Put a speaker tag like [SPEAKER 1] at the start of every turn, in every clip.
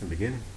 [SPEAKER 1] And begin.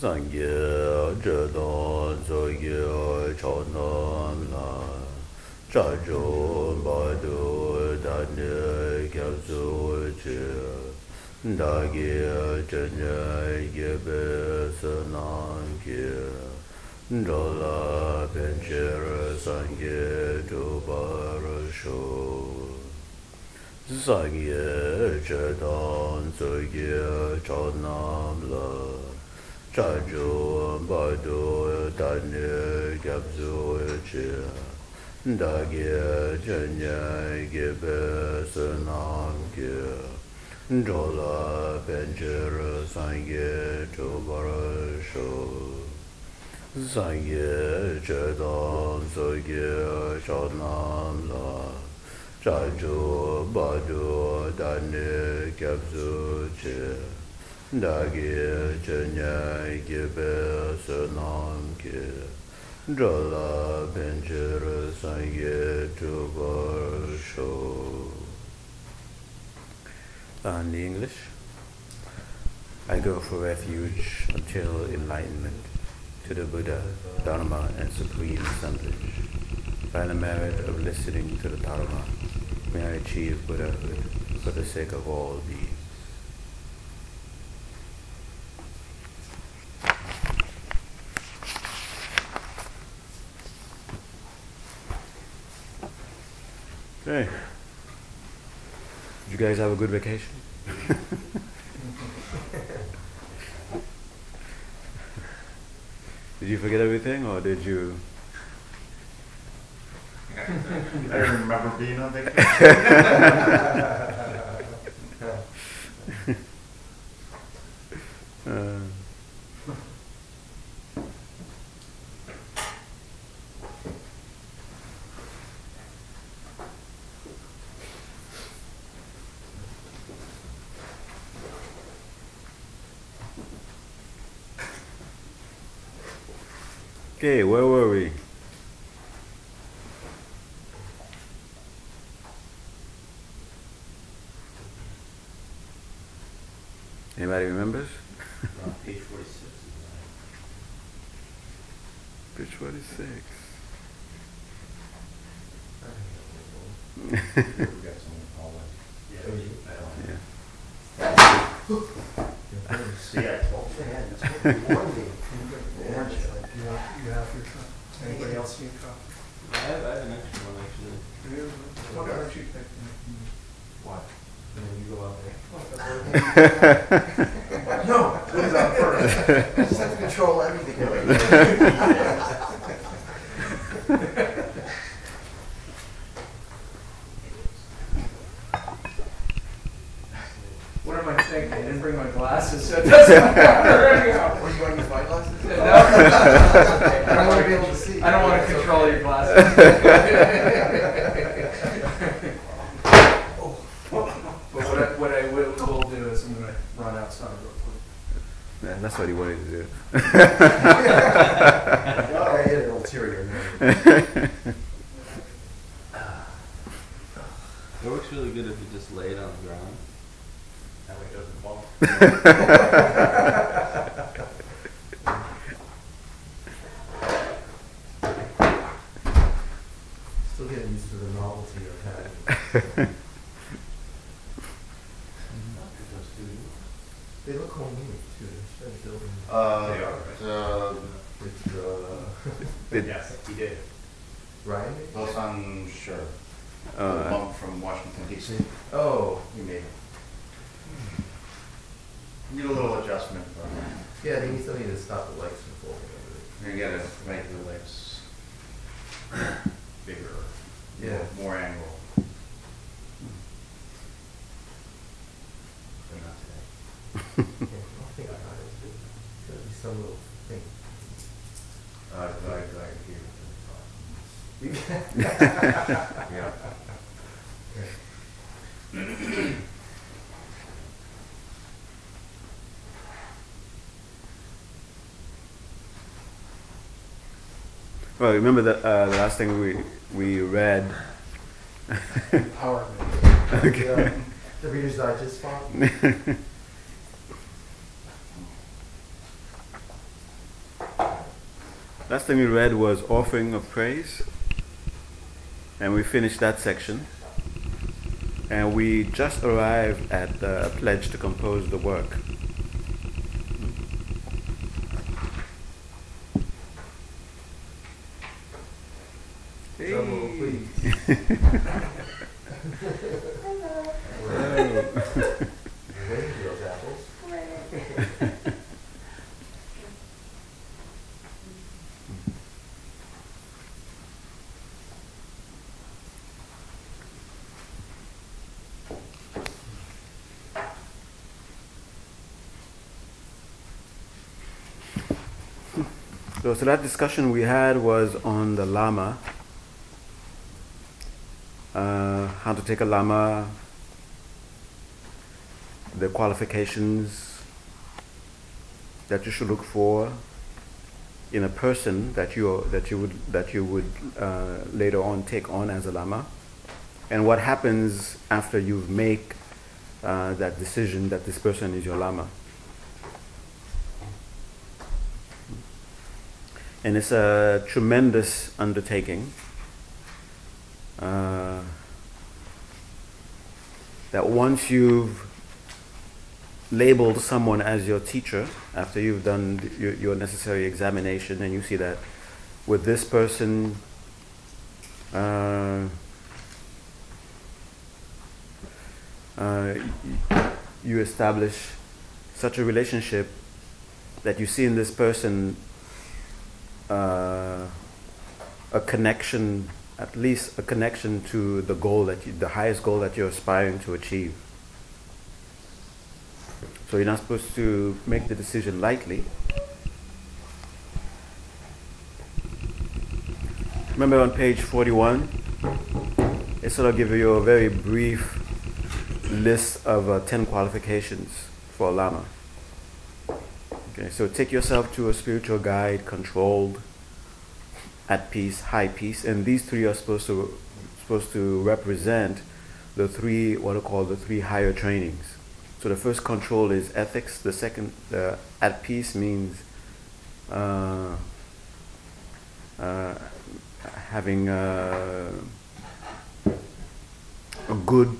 [SPEAKER 1] zang ye zhe dong zo ye chao nam la zha zhu ba du da ne kia zu chi da ge zhen ye ye be se nang ge zho la ben che re sang ye du ba re shu zang ye zhe dong zo ye chao nam la. 자주 바도 단에 잡조치 다게 전야 베스나게 졸라 벤저르 상게 조바르쇼 상게 저도 소게 쇼나라 자주 바도 단에 잡조치 gībē In the English, I go for refuge until enlightenment to the Buddha, Dharma and Supreme Assemblage. By the merit of listening to the Dharma, may I achieve Buddhahood for the sake of all beings. Hey. Did you guys have a good vacation? did you forget everything or did you?
[SPEAKER 2] I remember being on vacation.
[SPEAKER 1] uh, Okay, where were we? Anybody remembers?
[SPEAKER 3] Uh, page 46.
[SPEAKER 1] Page 46.
[SPEAKER 3] We got some in the hallway.
[SPEAKER 2] Yeah, we-
[SPEAKER 1] yeah.
[SPEAKER 2] See, I told you.
[SPEAKER 4] You have, you have your cup. Anybody else need a cup?
[SPEAKER 3] I have, I have an extra one actually.
[SPEAKER 4] What aren't you taking?
[SPEAKER 3] What? And then you go out there.
[SPEAKER 4] No, who's up first? I just have to control everything. What am I thinking? I didn't bring my glasses, so it doesn't matter anyhow.
[SPEAKER 5] Were you going to use my glasses?
[SPEAKER 4] No. I don't want to be able to see. I don't want to control your glasses. But what I, what I will, will do is I'm gonna run outside real quick.
[SPEAKER 1] Yeah, that's what he wanted to do.
[SPEAKER 5] I hit an ulterior motive.
[SPEAKER 3] It works really good if you just lay it on the ground.
[SPEAKER 2] That way it doesn't fall.
[SPEAKER 5] Still getting used to the novelty of having. They look homey too. They're building.
[SPEAKER 2] Uh,
[SPEAKER 4] They are, right?
[SPEAKER 2] the,
[SPEAKER 5] It's uh,
[SPEAKER 1] Did-
[SPEAKER 2] yes, he did.
[SPEAKER 5] Ryan.
[SPEAKER 2] Bosan Sure. The
[SPEAKER 1] Uh,
[SPEAKER 2] bump from Washington DC.
[SPEAKER 5] Oh,
[SPEAKER 2] He made it.
[SPEAKER 5] Yeah, they need somebody to stop the legs from folding over.
[SPEAKER 2] You gotta make the legs bigger,
[SPEAKER 5] Yeah.
[SPEAKER 2] more angle. But not today.
[SPEAKER 5] Yeah, I don't think I got it. There's gotta be some little thing.
[SPEAKER 2] Uh, I, I hear
[SPEAKER 5] You
[SPEAKER 2] it. Yeah.
[SPEAKER 6] Well, remember the, uh, the last thing we we read.
[SPEAKER 4] Power.
[SPEAKER 6] Okay.
[SPEAKER 5] Yeah. The Reader's Digest font.
[SPEAKER 6] Last thing we read was offering of praise, and we finished that section. And we just arrived at the pledge to compose the work.
[SPEAKER 5] Drum roll, please.
[SPEAKER 6] Oh.
[SPEAKER 5] Waiting for those apples.
[SPEAKER 6] So, so that discussion we had was on the Lama, uh, how to take a Lama, the qualifications that you should look for in a person that you that you would that you would uh, later on take on as a Lama, and what happens after you make uh, that decision that this person is your Lama. And it's a tremendous undertaking. Uh, that once you've labeled someone as your teacher, after you've done your, your necessary examination, and you see that with this person, uh, uh, you establish such a relationship that you see in this person uh, a connection, at least a connection to the goal that you, the highest goal that you're aspiring to achieve. So you're not supposed to make the decision lightly. Remember on page 41, it sort of gives you a very brief list of uh, 10 qualifications for a Lama. Okay, so take yourself to a spiritual guide, controlled, at peace, high peace, and these three are supposed to supposed to represent the three what are called the three higher trainings. So the first control is ethics. The second, uh, at peace means uh, uh, having uh, a good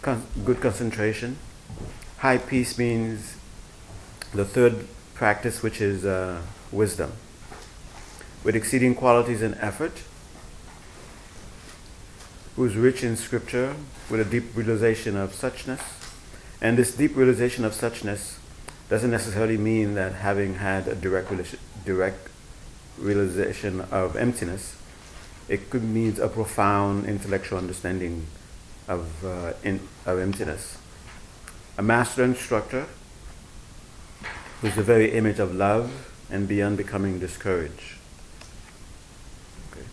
[SPEAKER 6] con- good concentration. High peace means the third practice, which is uh, wisdom, with exceeding qualities and effort, who is rich in scripture, with a deep realization of suchness. And this deep realization of suchness doesn't necessarily mean that having had a direct, direct realization of emptiness, it could mean a profound intellectual understanding of, uh, in, of emptiness. A master instructor who's the very image of love and beyond becoming discouraged. Okay.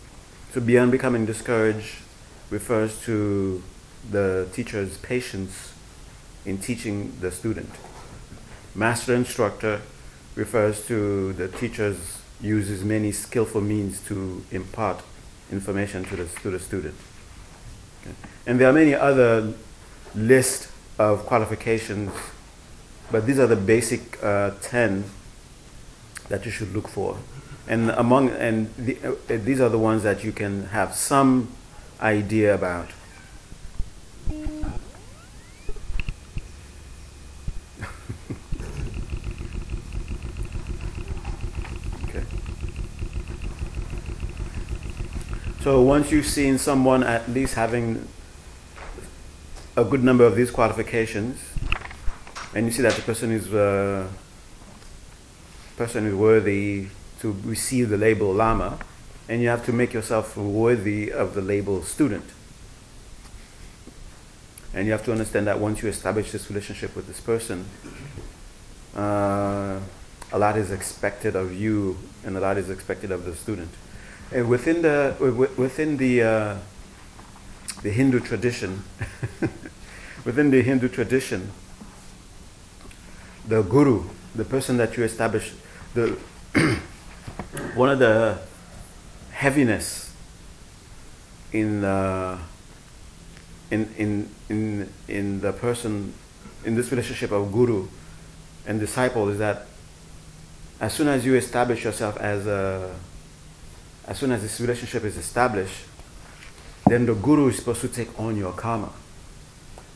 [SPEAKER 6] So, beyond becoming discouraged refers to the teacher's patience in teaching the student. Master instructor refers to the teacher's uses many skillful means to impart information to the, to the student. Okay. And there are many other lists of qualifications but these are the basic uh, 10 that you should look for. And among and the, uh, these are the ones that you can have some idea about. okay. So once you've seen someone at least having a good number of these qualifications, and you see that the person is uh, person is worthy to receive the label Lama, and you have to make yourself worthy of the label student. And you have to understand that once you establish this relationship with this person, uh, a lot is expected of you, and a lot is expected of the student. And within the wi- within the uh, the Hindu tradition, within the Hindu tradition, the guru, the person that you establish, the one of the heaviness in uh, in in in in the person in this relationship of guru and disciple is that as soon as you establish yourself as a as soon as this relationship is established then the guru is supposed to take on your karma.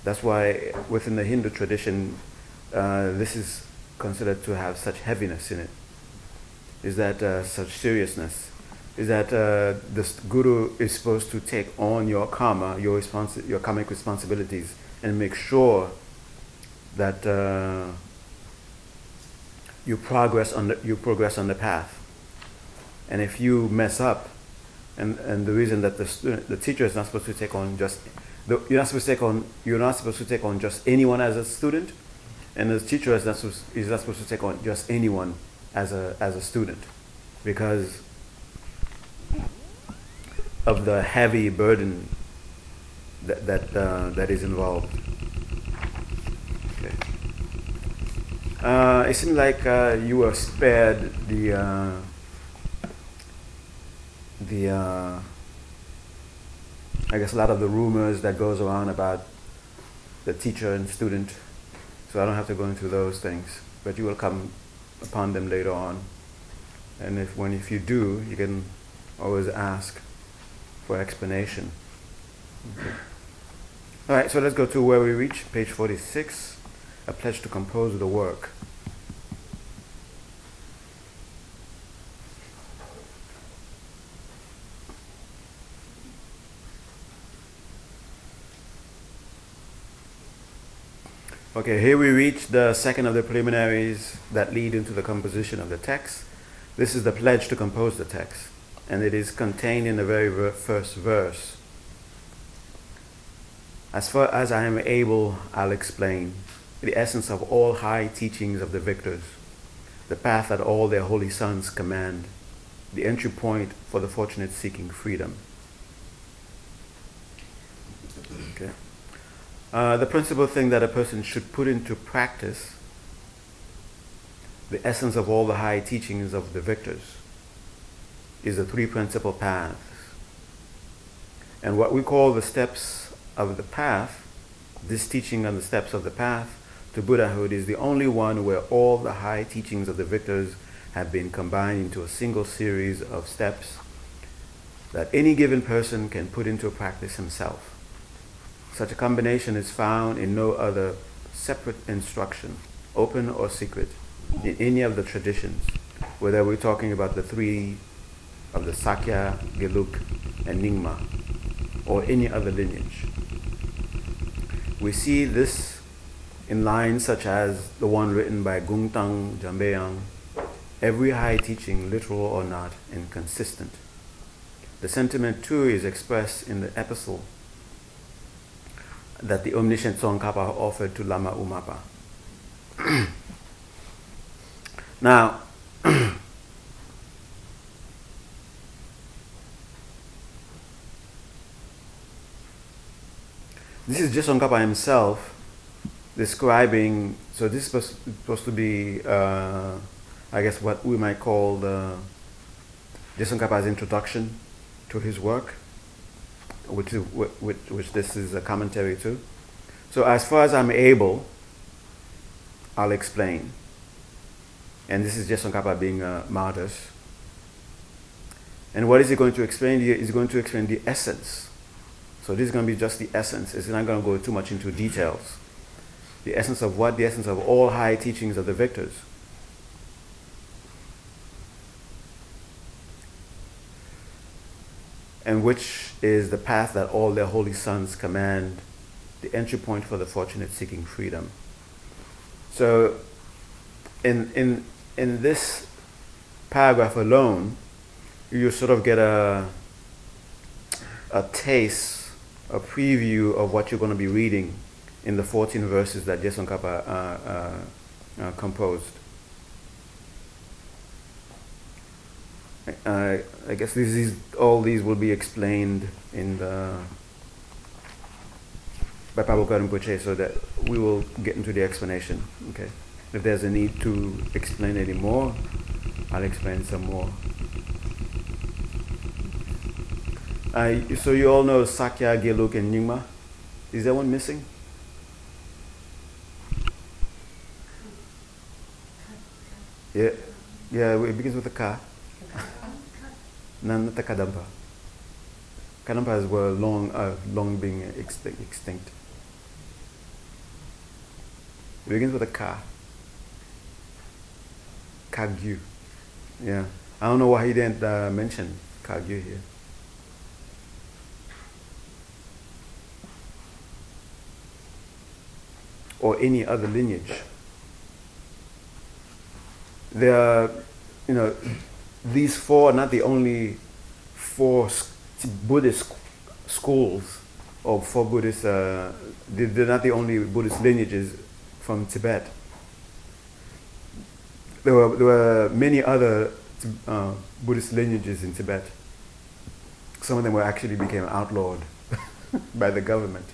[SPEAKER 6] That's why within the hindu tradition uh, this is considered to have such heaviness in it is that uh, such seriousness is that uh, the guru is supposed to take on your karma, your responsi- your karmic responsibilities, and make sure that uh, you progress on the, you progress on the path. And if you mess up, and, and the reason that the student, the teacher is not supposed to take on just the, you're not supposed to take on you're not supposed to take on just anyone as a student, and the teacher is not, supposed- is not supposed to take on just anyone as a as a student, because of the heavy burden that that uh, that is involved. Uh, it seems like uh, you were spared the uh, the uh, I guess a lot of the rumors that goes around about the teacher and student. So I don't have to go into those things, but you will come upon them later on. And if when if you do, you can always ask for explanation. Okay. All right, so let's go to where we reach, page 46, a pledge to compose the work. Okay, here we reach the second of the preliminaries that lead into the composition of the text. This is the pledge to compose the text, and it is contained in the very ver- first verse. As far as I am able, I'll explain the essence of all high teachings of the victors, the path that all their holy sons command, the entry point for the fortunate seeking freedom. Okay. Uh, the principal thing that a person should put into practice, the essence of all the high teachings of the victors, is the three principal paths. And what we call the steps of the path, this teaching on the steps of the path to Buddhahood is the only one where all the high teachings of the victors have been combined into a single series of steps that any given person can put into practice himself. Such a combination is found in no other separate instruction, open or secret, in any of the traditions, whether we're talking about the three of the Sakya, Geluk, and Nyingma, or any other lineage. We see this in lines such as the one written by Gungtang Jambeyang, every high teaching, literal or not, and consistent. The sentiment too is expressed in the epistle that the omniscient Tsongkhapa offered to Lama Umapa. now, this is just Tsongkhapa himself describing, so this is supposed, to be, uh, I guess, what we might call the Tsongkhapa's introduction to his work which, which, which this is a commentary to. So, as far as I'm able, I'll explain. And this is Tsongkhapa being uh, a martyr. And what is he going to explain? He's going to explain the essence. So, this is going to be just the essence. It's not going to go too much into details. The essence of what? The essence of all high teachings of the victors. And which is the path that all their holy sons command, the entry point for the fortunate seeking freedom. So, in, in, in this paragraph alone, you sort of get a a taste, a preview of what you're going to be reading in the 14 verses that Tsongkhapa uh, uh, uh, composed. Uh, I guess this is, all these will be explained in the by Pabongka Rinpoche so that we will get into the explanation. Okay. If there's a need to explain any more, I'll explain some more. So you all know Sakya, Geluk, and Nyingma. Is there one missing? Yeah, yeah. It begins with a. The Kadampa. Kadampas were long, uh, long being extinct. extinct. It begins with a Ka. Kagyu. Yeah. I don't know why he didn't uh, mention Kagyu here. Or any other lineage. There are, you know, these four are not the only four Buddhist schools or four Buddhist, uh, they're not the only Buddhist lineages from Tibet. There were, there were many other uh, Buddhist lineages in Tibet. Some of them were actually became outlawed by the government.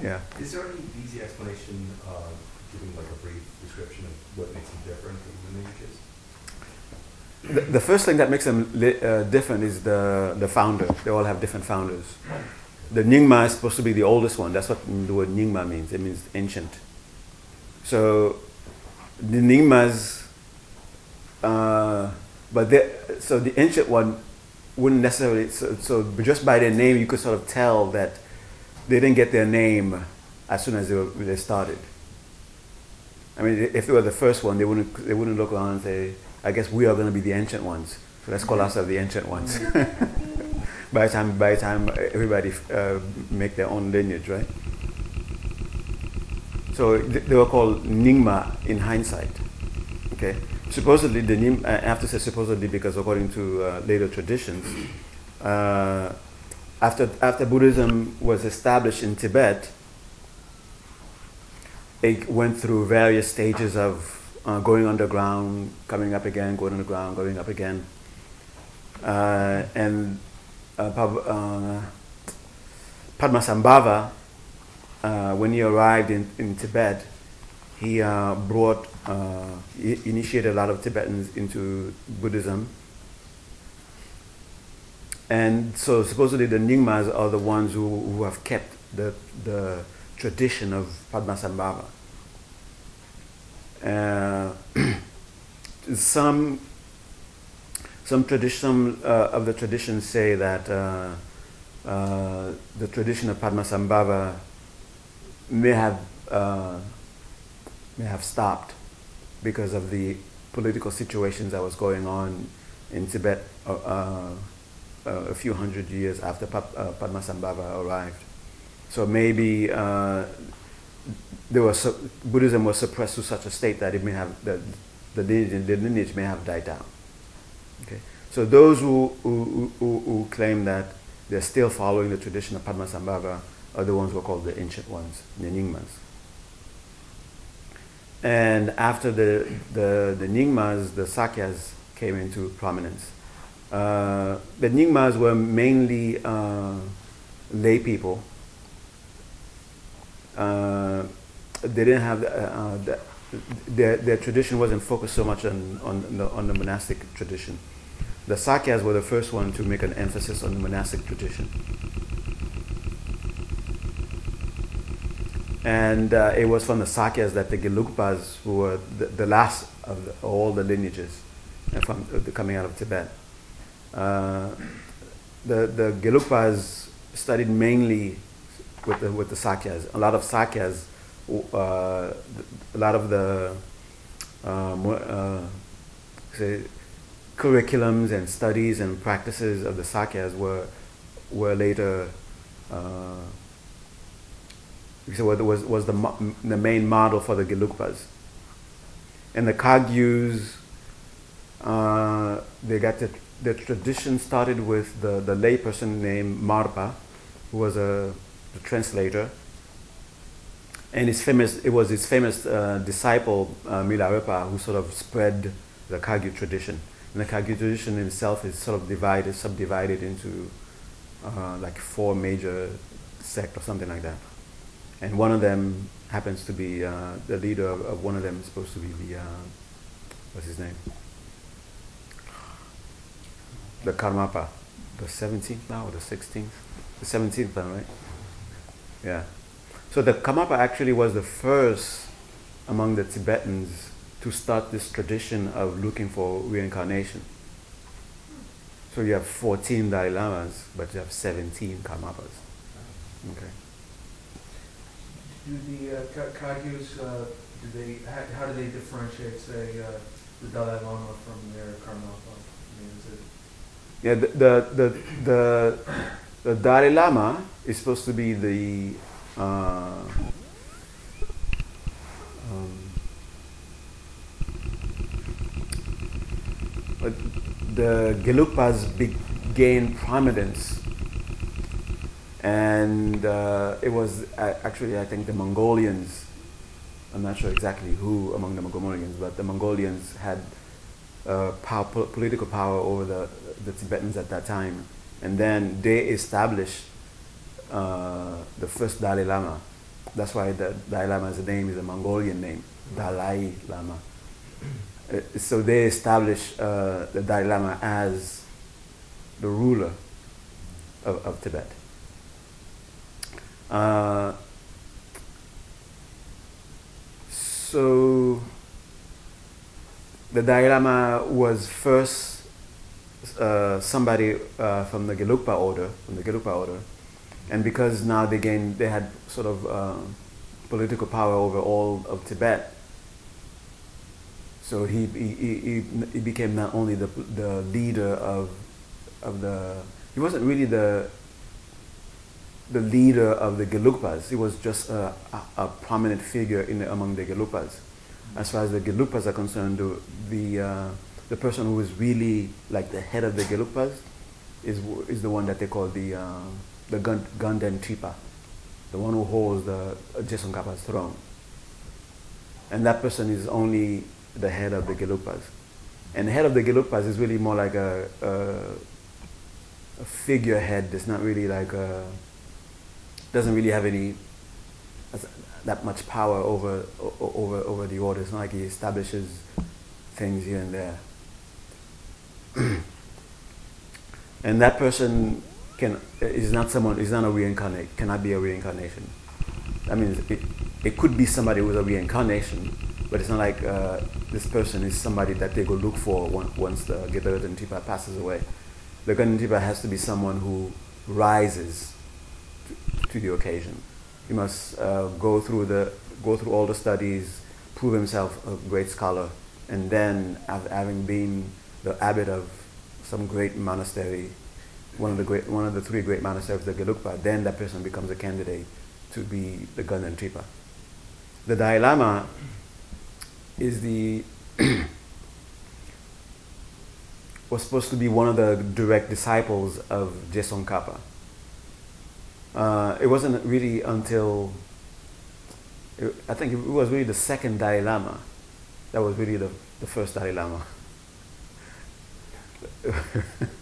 [SPEAKER 6] Yeah.
[SPEAKER 5] Is there any easy explanation, uh, giving like a brief description of what makes them different from the lineages?
[SPEAKER 6] The, first thing that makes them li- uh, different is the, the founder. They all have different founders. The Nyingma is supposed to be the oldest one. That's what the word Nyingma means. It means ancient. So the Nyingmas, uh, but so the ancient one wouldn't necessarily. So, so just by their name, you could sort of tell that they didn't get their name as soon as they, were, they started. I mean, if they were the first one, they wouldn't they wouldn't look around and say, "I guess we are going to be the ancient ones." So let's call ourselves the ancient ones. by the time by the time everybody uh, make their own lineage, right? So th- they were called Nyingma in hindsight. Okay, supposedly the Nim, I have to say supposedly because according to uh, later traditions, uh, after after Buddhism was established in Tibet, it went through various stages of uh, going underground, coming up again, going underground, going up again, uh, and uh, uh, Padmasambhava, uh, when he arrived in, in Tibet, he uh, brought, he initiated a lot of Tibetans into Buddhism. And so supposedly the Nyingmas are the ones who, who have kept the, the tradition of Padmasambhava. Uh, some some tradition uh, of the traditions say that uh, the tradition of Padmasambhava may have may have stopped because of the political situations that was going on in Tibet uh, uh, a few hundred years after uh, Padmasambhava arrived. So maybe there was Buddhism was suppressed to such a state that it may have the, the, lineage, the lineage may have died down. Okay, so those who, who, who, who claim that they're still following the tradition of Padmasambhava are the ones who are called the ancient ones, the Nyingmas. And after the, the, the Nyingmas, the Sakyas came into prominence. Uh, the Nyingmas were mainly uh, lay people. Uh, they didn't have uh, the, their, their tradition wasn't focused so much on, on, the, on the monastic tradition. The Sakyas were the first one to make an emphasis on the monastic tradition. And uh, it was from the Sakyas that the Gelugpas, who were the, the last of the, all the lineages uh, from uh, coming out of Tibet, uh, the the Gelugpas studied mainly with the with the Sakyas. A lot of Sakyas, uh, a lot of the uh, uh, say, curriculums and studies and practices of the Sakyas were were later uh, so was was the the main model for the Gelugpas. And the Kagyus uh, they got the, the tradition started with the, the layperson named Marpa, who was a the translator. And his famous, it was his famous uh, disciple, uh, Milarepa, who sort of spread the Kagyu tradition. And the Kagyu tradition itself is sort of divided, subdivided into uh, like four major sects or something like that. And one of them happens to be, uh, the leader of, of one of them is supposed to be the, uh, what's his name? The Karmapa, the 17th now or the 16th? The 17th now, right? Yeah. So the Karmapa actually was the first among the Tibetans to start this tradition of looking for reincarnation. So you have 14 Dalai Lamas, but you have 17 Karmapas. Okay.
[SPEAKER 4] Do the uh, Kagyus, uh, do they, how, how do they differentiate, say, uh, the Dalai Lama from their Karmapa? I mean, is it,
[SPEAKER 6] Yeah, the, the, the, the, the Dalai Lama is supposed to be the uh, um, the Gelugpas be- gained prominence, and uh, it was uh, actually I think the Mongolians. I'm not sure exactly who among the Mongolians, but the Mongolians had uh, power, po- political power over the, the Tibetans at that time. And then they established uh, the first Dalai Lama. That's why the Dalai Lama's name is a Mongolian name, Dalai Lama. Uh, so they established uh, the Dalai Lama as the ruler of, of Tibet. Uh, so the Dalai Lama was first somebody from the Gelugpa order, from the Gelugpa order, and because now they gained, they had sort of uh, political power over all of Tibet. So he, he, he, he- became not only the, the leader of, of the, he wasn't really the, the leader of the Gelugpas. He was just a, a, a prominent figure in the, among the Gelugpas. As far as the Gelugpas are concerned, the, the, uh, the person who is really like the head of the Gelugpas is, is the one that they call the, uh, the Ganden Tripa, the one who holds the uh, Tsongkhapa's throne. And that person is only the head of the Gelugpas. And the head of the Gelugpas is really more like a, a, a figurehead. It's not really like a, doesn't really have any that much power over over over the order. It's not like he establishes things here and there. and that person can is not someone is not a reincarnate cannot be a reincarnation. I mean, it, it could be somebody with a reincarnation, but it's not like uh, this person is somebody that they go look for once, the Ganden Tripa passes away. The Ganden Tripa has to be someone who rises to, to the occasion. He must uh, go through the go through all the studies, prove himself a great scholar, and then av- having been the abbot of some great monastery, one of the great one of the three great monasteries of the Gelugpa, then that person becomes a candidate to be the Ganden Tripa. The Dalai Lama is the was supposed to be one of the direct disciples of Tsongkhapa. Uh, it wasn't really until I think it was really the second Dalai Lama that was really the, the first Dalai Lama.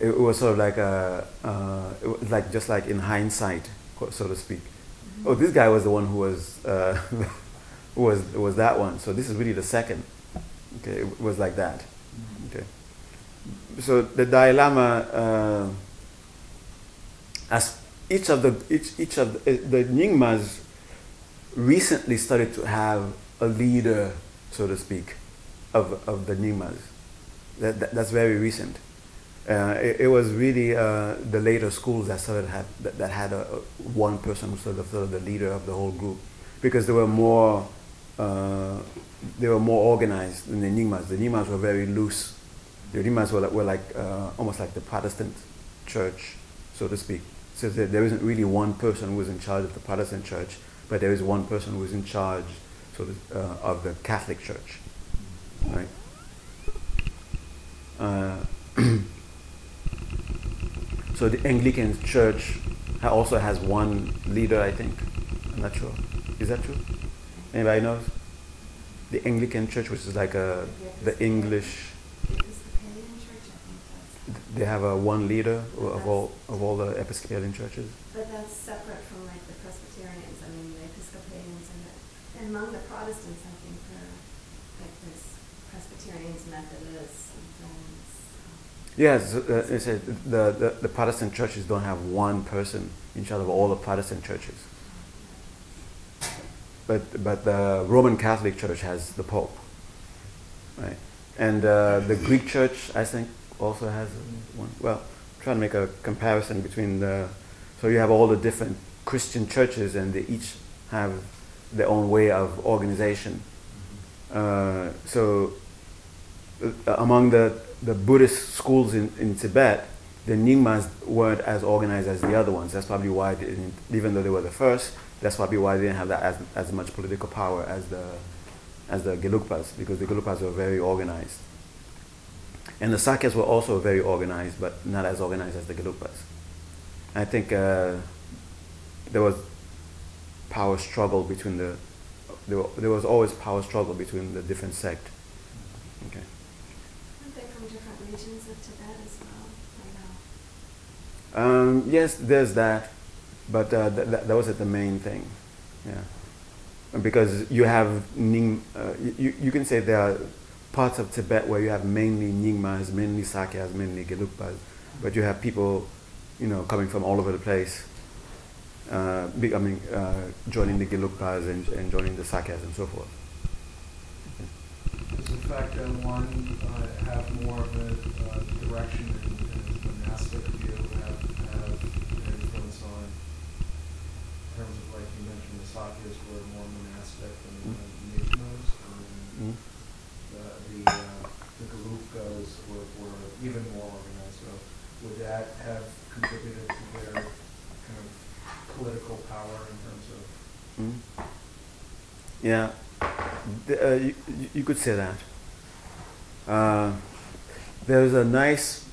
[SPEAKER 6] it was sort of like a, uh, it was like just like in hindsight, so to speak. Oh, this guy was the one who was uh, who was was that one. So this is really the second. Okay, it was like that. Okay. So the Dalai Lama, uh, as each of the each each of the, the Nyingmas recently started to have a leader, so to speak, of of the Nyingmas. That, that that's very recent. Uh, it, it was really uh, the later schools that started have that, that had a, one person who sort of, sort of the leader of the whole group, because they were more uh, they were more organized than the Nyingmas. The Nyingmas were very loose. The Nyingmas were were like uh, almost like the Protestant church, so to speak. So there, there isn't really one person who is in charge of the Protestant church, but there is one person who is in charge, so to, uh, of the Catholic church, right? So the Anglican Church also has one leader, I think. I'm not sure. Is that true? Anybody knows? The Anglican Church, which is like a, the English, they have a one leader of all of all the Episcopalian churches.
[SPEAKER 7] but that's separate from like the Presbyterians, I mean, the Episcopalians and the, and among the Protestants, I think are, like this Presbyterians, Methodists.
[SPEAKER 6] Yes, uh, it said the, the, the Protestant churches don't have one person in charge of all the Protestant churches. But, but the Roman Catholic Church has the Pope, right? And uh, the Greek Church, I think, also has one. Well, I'm trying to make a comparison between the. So you have all the different Christian churches, and they each have their own way of organization. Uh, so uh, among the, the Buddhist schools in, in Tibet, the Nyingmas weren't as organized as the other ones. That's probably why, even though they were the first, that's probably why they didn't have that as, as much political power as the, as the Gelugpas, because the Gelugpas were very organized. And the Sakyas were also very organized, but not as organized as the Gelugpas. I think uh, there was power struggle between the, there, there was always power struggle between the different sect. Okay.
[SPEAKER 7] Aren't they from different regions of Tibet as well, or no?
[SPEAKER 6] Um, yes, there's that, but uh, th- th- that wasn't the main thing. Yeah, because you have Ning. Uh, you you can say there are parts of Tibet where you have mainly Nyingmas, mainly Sakyas, mainly Gelugpas, but you have people, you know, coming from all over the place. Uh, becoming uh, joining the Gelugpas and, and joining the Sakyas and so forth.
[SPEAKER 4] Does the fact that one uh, have more of a uh, direction and, and monastic view have, have an influence on, in terms of like you mentioned, the Sakyas were more monastic than the Nyingmas, and
[SPEAKER 6] Mm.
[SPEAKER 4] the, the, uh, the Gelugpas were, were even more organized, so would that have contributed to their kind of political power in terms of
[SPEAKER 6] Mm. Yeah, The- uh, you, you- you could say that. Uh, there's a nice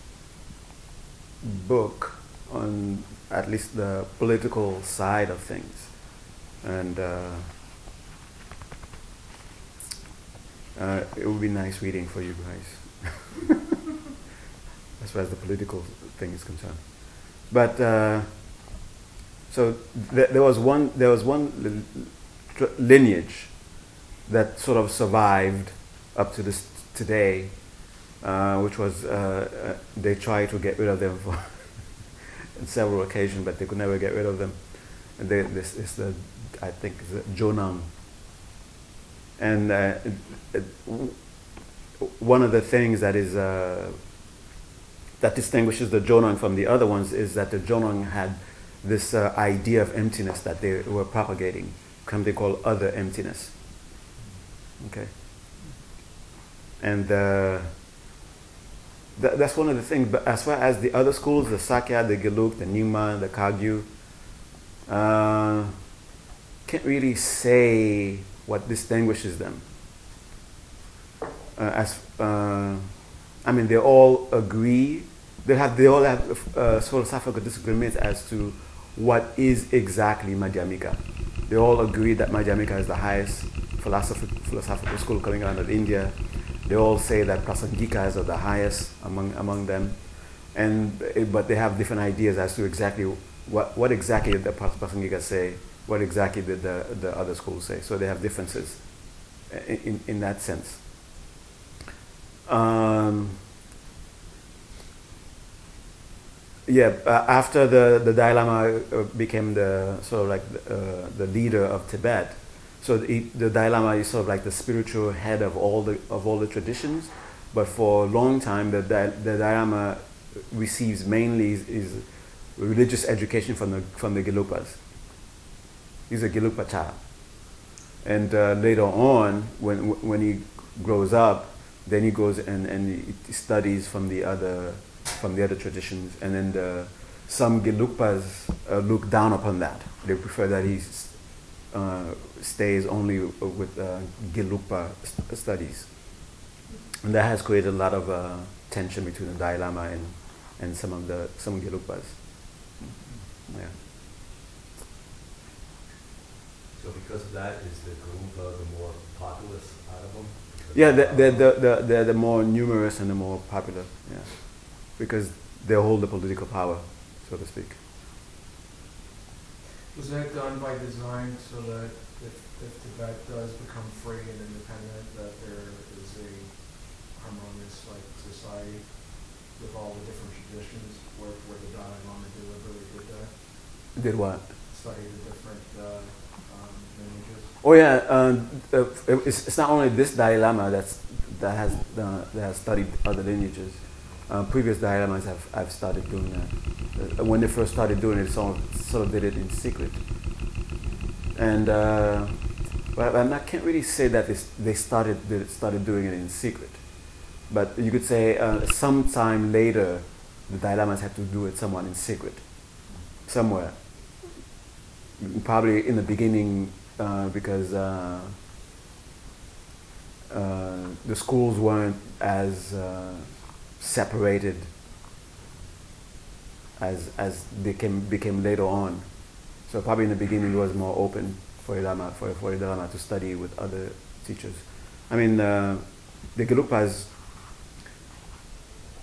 [SPEAKER 6] book on at least the political side of things, and uh, uh, it would be nice reading for you guys, as far as the political thing is concerned. But uh, so th- there was one there was one li- lineage that sort of survived up to this today, uh, which was uh, uh, they tried to get rid of them for on several occasions, but they could never get rid of them. And they, this is the I think Jonang. And uh, one of the things that is uh, that distinguishes the Jonang from the other ones is that the Jonang had this uh, idea of emptiness that they were propagating, come they call other emptiness. Okay. And uh, th- that's one of the things. But as far as the other schools, the Sakya, the Gelug, the Nyingma, the Kagyu, uh, can't really say what distinguishes them. Uh, as uh, I mean, they all agree. They have they all have uh, philosophical disagreements as to what is exactly Madhyamika. They all agree that Madhyamika is the highest philosophic, philosophical school coming out of India. They all say that Prasangikas are the highest among among them, and but they have different ideas as to exactly what what exactly the Pras- Prasangikas say, what exactly did the the other schools say. So they have differences in in, that sense. Um, yeah, uh, after the, the Dalai Lama uh, became the sort of like the, uh, the leader of Tibet, so the, the Dalai Lama is sort of like the spiritual head of all the of all the traditions. But for a long time, the the Dalai Lama receives mainly is, is religious education from the from the Gelugpas. He's a child, and uh, later on, when when he grows up, then he goes and, and he studies from the other from the other traditions, and then the, some Gelugpas uh, look down upon that. They prefer that he uh, stays only with uh, Gelugpa st- studies, and that has created a lot of uh, tension between the Dalai Lama and, and some of the some Gelugpas. Yeah.
[SPEAKER 5] So because of that, is the Gelugpa the more populous out of them?
[SPEAKER 6] Yeah, they're, they're, they're, they're the more numerous and the more popular. Yeah, because they hold the political power, so to speak.
[SPEAKER 4] Was that done by design so that if, if Tibet does become free and independent, that there is a harmonious like society with all the different traditions where, where the Dalai Lama deliberately did that?
[SPEAKER 6] Did what?
[SPEAKER 4] Study the different uh, lineages?
[SPEAKER 6] Oh yeah, um, uh, it's, it's not only this Dalai Lama that's that has uh, that has studied other lineages. Uh, previous Dalai Lamas have, have started doing that. Uh, when they first started doing it, some sort of did it in secret. And uh, but I can't really say that they, started they started doing it in secret. But you could say uh, sometime later, the Dalai Lamas had to do it somewhat in secret, somewhere. Probably in the beginning, uh, because uh, uh, the schools weren't as uh, separated as as they came, became later on. So probably in the beginning it was more open for Ilama for for Ilama to study with other teachers. I mean, uh, the Gelugpas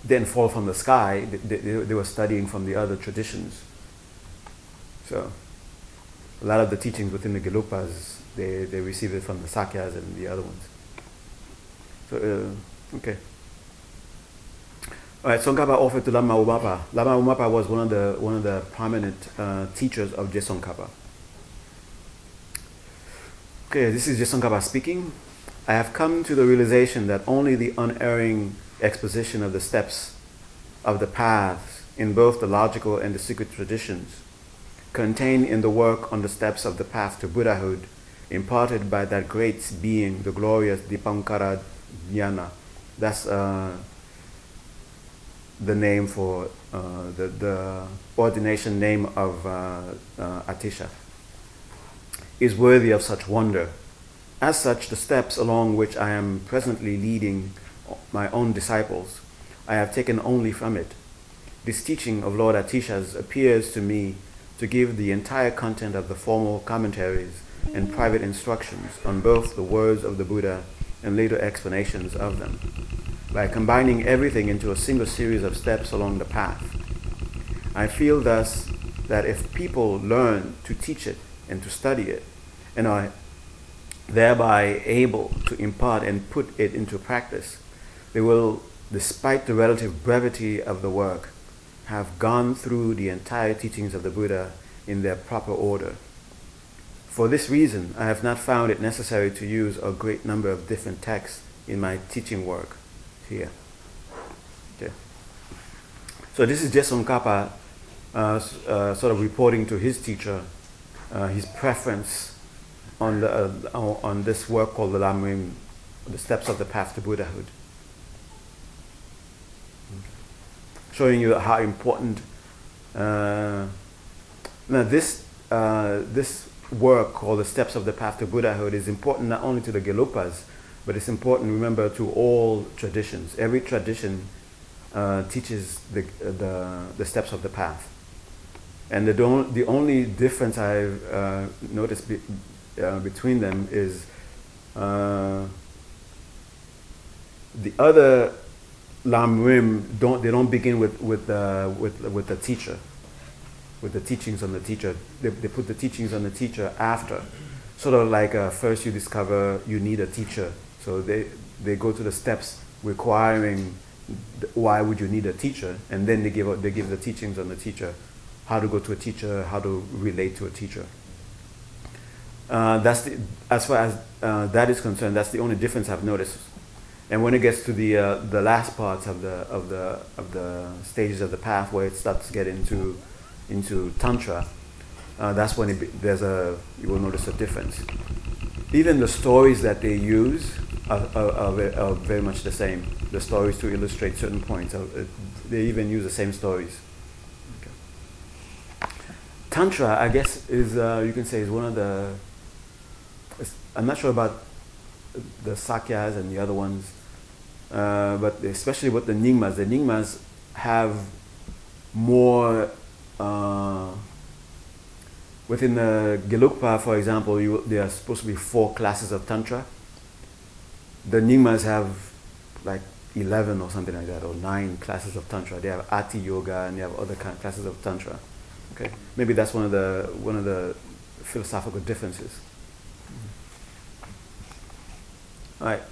[SPEAKER 6] didn't fall from the sky. They, they, they were studying from the other traditions. So a lot of the teachings within the Gelugpas, they, they received it from the Sakyas and the other ones. So, uh, okay. All right, Tsongkhapa offered to Lama Umapa. Lama Umapa was one of the, one of the prominent uh, teachers of Je Tsongkhapa. Okay, this is Je Tsongkhapa speaking. I have come to the realization that only the unerring exposition of the steps of the paths in both the logical and the secret traditions contained in the work on the steps of the path to Buddhahood imparted by that great being, the glorious Dipankara Jnana. That's uh, the name for uh, the, the ordination name of uh, uh, Atisha, is worthy of such wonder. As such, the steps along which I am presently leading my own disciples, I have taken only from it. This teaching of Lord Atisha's appears to me to give the entire content of the formal commentaries and private instructions on both the words of the Buddha and later explanations of them, by combining everything into a single series of steps along the path. I feel thus that if people learn to teach it and to study it, and are thereby able to impart and put it into practice, they will, despite the relative brevity of the work, have gone through the entire teachings of the Buddha in their proper order. For this reason, I have not found it necessary to use a great number of different texts in my teaching work here. Okay. So this is Je Tsongkhapa uh, uh, sort of reporting to his teacher uh, his preference on, the, uh, on this work called the Lamrim, the steps of the path to Buddhahood. Showing you how important uh, now this uh, this work called the steps of the path to Buddhahood is important not only to the Gelugpas, but it's important, remember, to all traditions. Every tradition uh, teaches the, the, the steps of the path. And the, don- the only difference I've uh, noticed be- uh, between them is uh, the other Lamrim don't they don't begin with with uh, with with the teacher, with the teachings on the teacher. They, they put the teachings on the teacher after, sort of like uh, first you discover you need a teacher, so they they go to the steps requiring th- why would you need a teacher, and then they give they give the teachings on the teacher, how to go to a teacher, how to relate to a teacher. Uh, that's the, as far as uh, that is concerned. That's the only difference I've noticed. And when it gets to the uh, the last parts of the of the of the stages of the path, where it starts to get into into tantra, uh, that's when it there's a you will notice a difference. Even the stories that they use are, are, are, are very much the same. The stories to illustrate certain points. Uh, they even use the same stories. Tantra, I guess, is uh, you can say is one of the. I'm not sure about the Sakyas and the other ones. uh, but especially with the Nyingmas, the Nyingmas have more. Uh, within the Gelugpa, for example, you, there are supposed to be four classes of Tantra. The Nyingmas have like 11 or something like that, or nine classes of Tantra. They have Ati Yoga and they have other kind classes of Tantra. Okay, maybe that's one of the one of the philosophical differences. All right.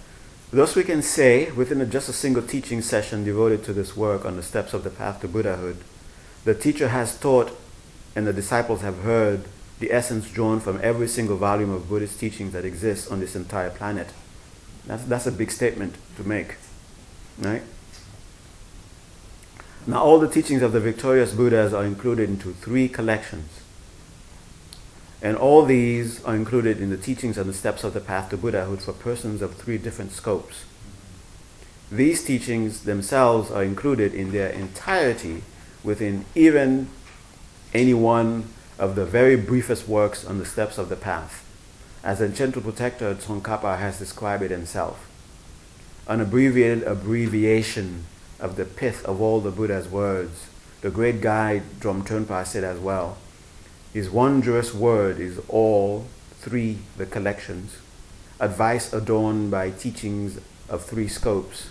[SPEAKER 6] Thus, we can say, within just a single teaching session devoted to this work on the steps of the path to Buddhahood, the teacher has taught and the disciples have heard the essence drawn from every single volume of Buddhist teachings that exists on this entire planet. That's, that's a big statement to make. Right? Now, all the teachings of the victorious Buddhas are included into three collections. And all these are included in the teachings on the steps of the path to Buddhahood for persons of three different scopes. These teachings themselves are included in their entirety within even any one of the very briefest works on the steps of the path, as the gentle protector Tsongkhapa has described it himself. An abbreviated abbreviation of the pith of all the Buddha's words, the great guide Drom Tonpa said as well. His wondrous word is all three the collections, advice adorned by teachings of three scopes,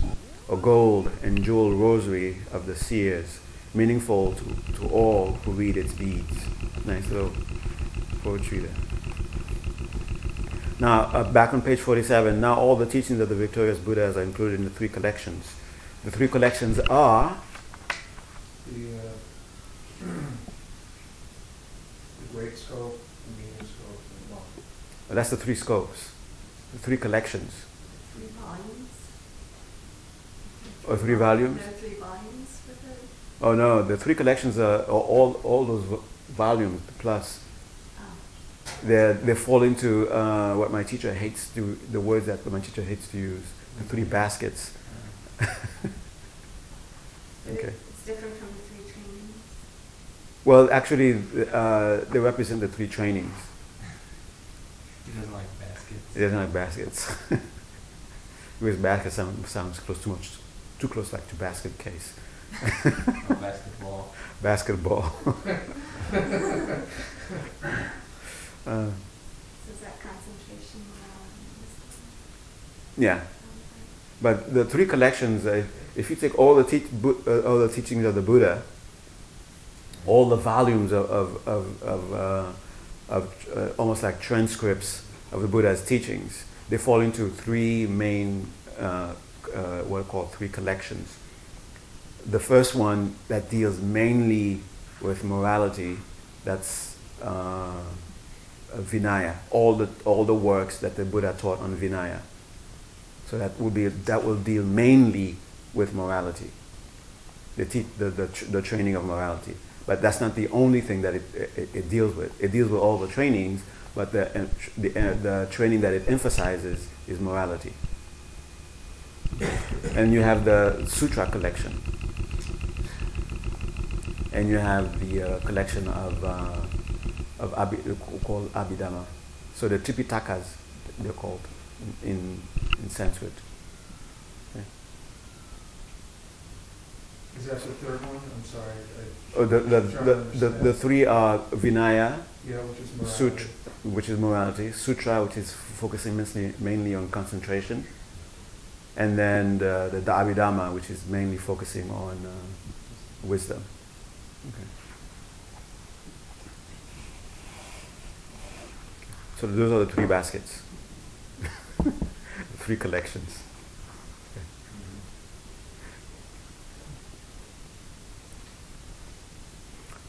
[SPEAKER 6] a gold and jewel rosary of the seers, meaningful to, to all who read its beads. Nice little poetry there. Now, uh, back on page 47, now all the teachings of the victorious Buddhas are included in the three collections. The three collections are
[SPEAKER 4] The, uh, the great scope, the medium scope, and well,
[SPEAKER 6] that's the three scopes, the three collections,
[SPEAKER 7] Three volumes?
[SPEAKER 6] or three volumes.
[SPEAKER 7] There are three volumes with it?
[SPEAKER 6] Oh no, the three collections are, are all all those vo- volumes plus.
[SPEAKER 7] Oh,
[SPEAKER 6] They they fall into uh, what my teacher hates to the words that my teacher hates to use. The three baskets. Okay.
[SPEAKER 7] It's different from the three trainings?
[SPEAKER 6] Well, actually, uh, they represent the three trainings.
[SPEAKER 3] He doesn't like baskets.
[SPEAKER 6] He doesn't like baskets. because basket sound, sounds close too much, too close like to basket case.
[SPEAKER 3] Or basketball.
[SPEAKER 6] Basketball. uh,
[SPEAKER 7] So is that concentration, morality,
[SPEAKER 6] yeah, but the three collections. Uh, if you take all the teach, Bu- uh, all the teachings of the Buddha, all the volumes of of of, of, uh, of uh, almost like transcripts of the Buddha's teachings, they fall into three main uh, uh, what are called three collections. The first one that deals mainly with morality, that's uh, Vinaya, all the all the works that the Buddha taught on Vinaya. So that will be that will deal mainly with morality, the, te- the, the, tr- the training of morality. But that's not the only thing that it, it, it deals with. It deals with all the trainings, but the, uh, the, uh, the training that it emphasizes is morality. And you have the Sutra collection. And you have the uh, collection of, uh, of Abi, called Abhidhamma. So the Tripitakas, they're called in, in Sanskrit.
[SPEAKER 4] Is that the third one? I'm sorry. I-
[SPEAKER 6] Oh, the, the,
[SPEAKER 4] Trying to
[SPEAKER 6] the, the,
[SPEAKER 4] understand.
[SPEAKER 6] the three are Vinaya,
[SPEAKER 4] Yeah, which is morality.
[SPEAKER 6] Sutra, which is morality, Sutra, which is focusing mainly, mainly on concentration, and then the, the, the Abhidhamma, which is mainly focusing on uh, wisdom. Okay. So those are the three baskets, three collections.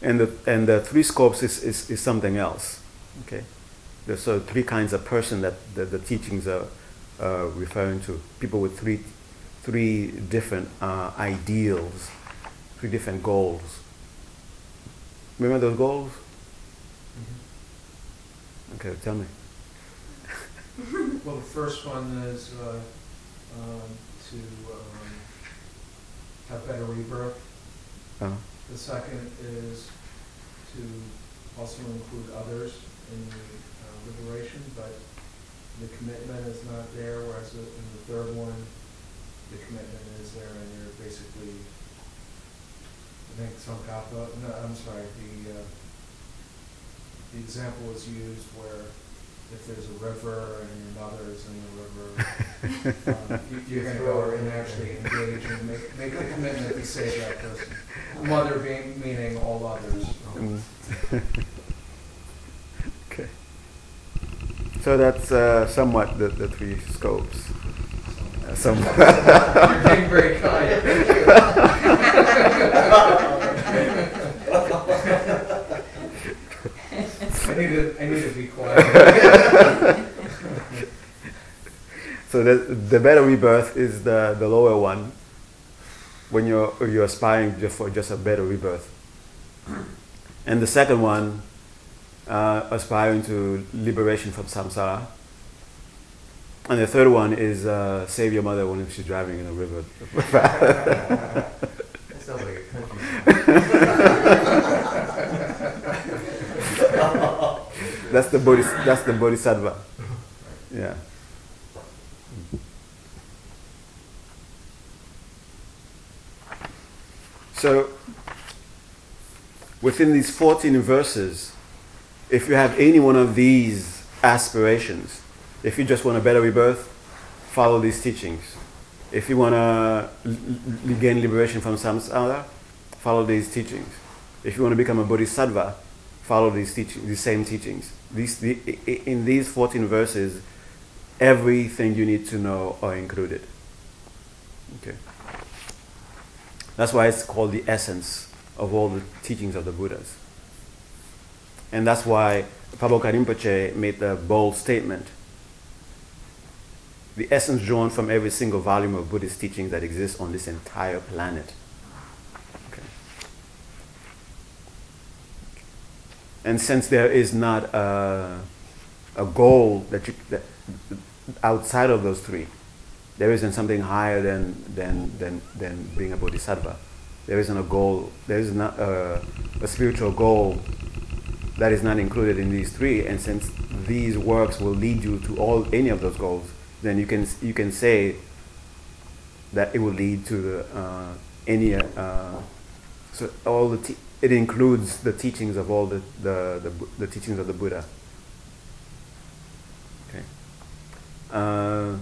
[SPEAKER 6] And the, and the three scopes is, is, is something else. Okay? There's so three kinds of person that the, the teachings are uh, referring to. People with three, three different uh, ideals, three different goals. Remember those goals?
[SPEAKER 4] Mhm.
[SPEAKER 6] Okay, tell me.
[SPEAKER 4] Well, the first one is uh, um, to um, have better rebirth.
[SPEAKER 6] Uh,
[SPEAKER 4] The second is to also include others in the uh, liberation, but the commitment is not there, whereas in the third one, the commitment is there, and you're basically, I think Tsongkhapa, no, I'm sorry, the, uh, the example is used where if there's a river and your mother is in the river, um, you- you're gonna go and actually engage and make, make the commitment to save that person. Mother being, meaning all others.
[SPEAKER 6] Mm. okay. So that's uh, somewhat the, the three scopes. Uh, some
[SPEAKER 4] You're being very kind, thank you. I need to, I need to be quiet.
[SPEAKER 6] so the, the better rebirth is the, the lower one when you're, you're aspiring just for just a better rebirth. And the second one, uh, aspiring to liberation from samsara. And the third one is uh, save your mother when she's driving in a river.
[SPEAKER 5] That sounds like a country.
[SPEAKER 6] That's the bodhis- that's the bodhisattva. Yeah. So within these 14 verses, if you have any one of these aspirations, if you just want a better rebirth, follow these teachings. If you want to l- gain liberation from samsara, follow these teachings. If you want to become a bodhisattva, follow these teachings, these same teachings. These, the, in these 14 verses, everything you need to know are included. Okay. That's why it's called the essence of all the teachings of the Buddhas. And that's why Pabongka Rinpoche made the bold statement. The essence drawn from every single volume of Buddhist teachings that exists on this entire planet. Okay. And since there is not a, a goal that you, that, outside of those three, there isn't something higher than, than, than, than being a bodhisattva. There isn't a goal, there is not a, a spiritual goal that is not included in these three. And since these works will lead you to all any of those goals, then you can you can say that it will lead to uh, any uh, so all the te- it includes the teachings of all the the, the, the teachings of the Buddha. Okay. Uh,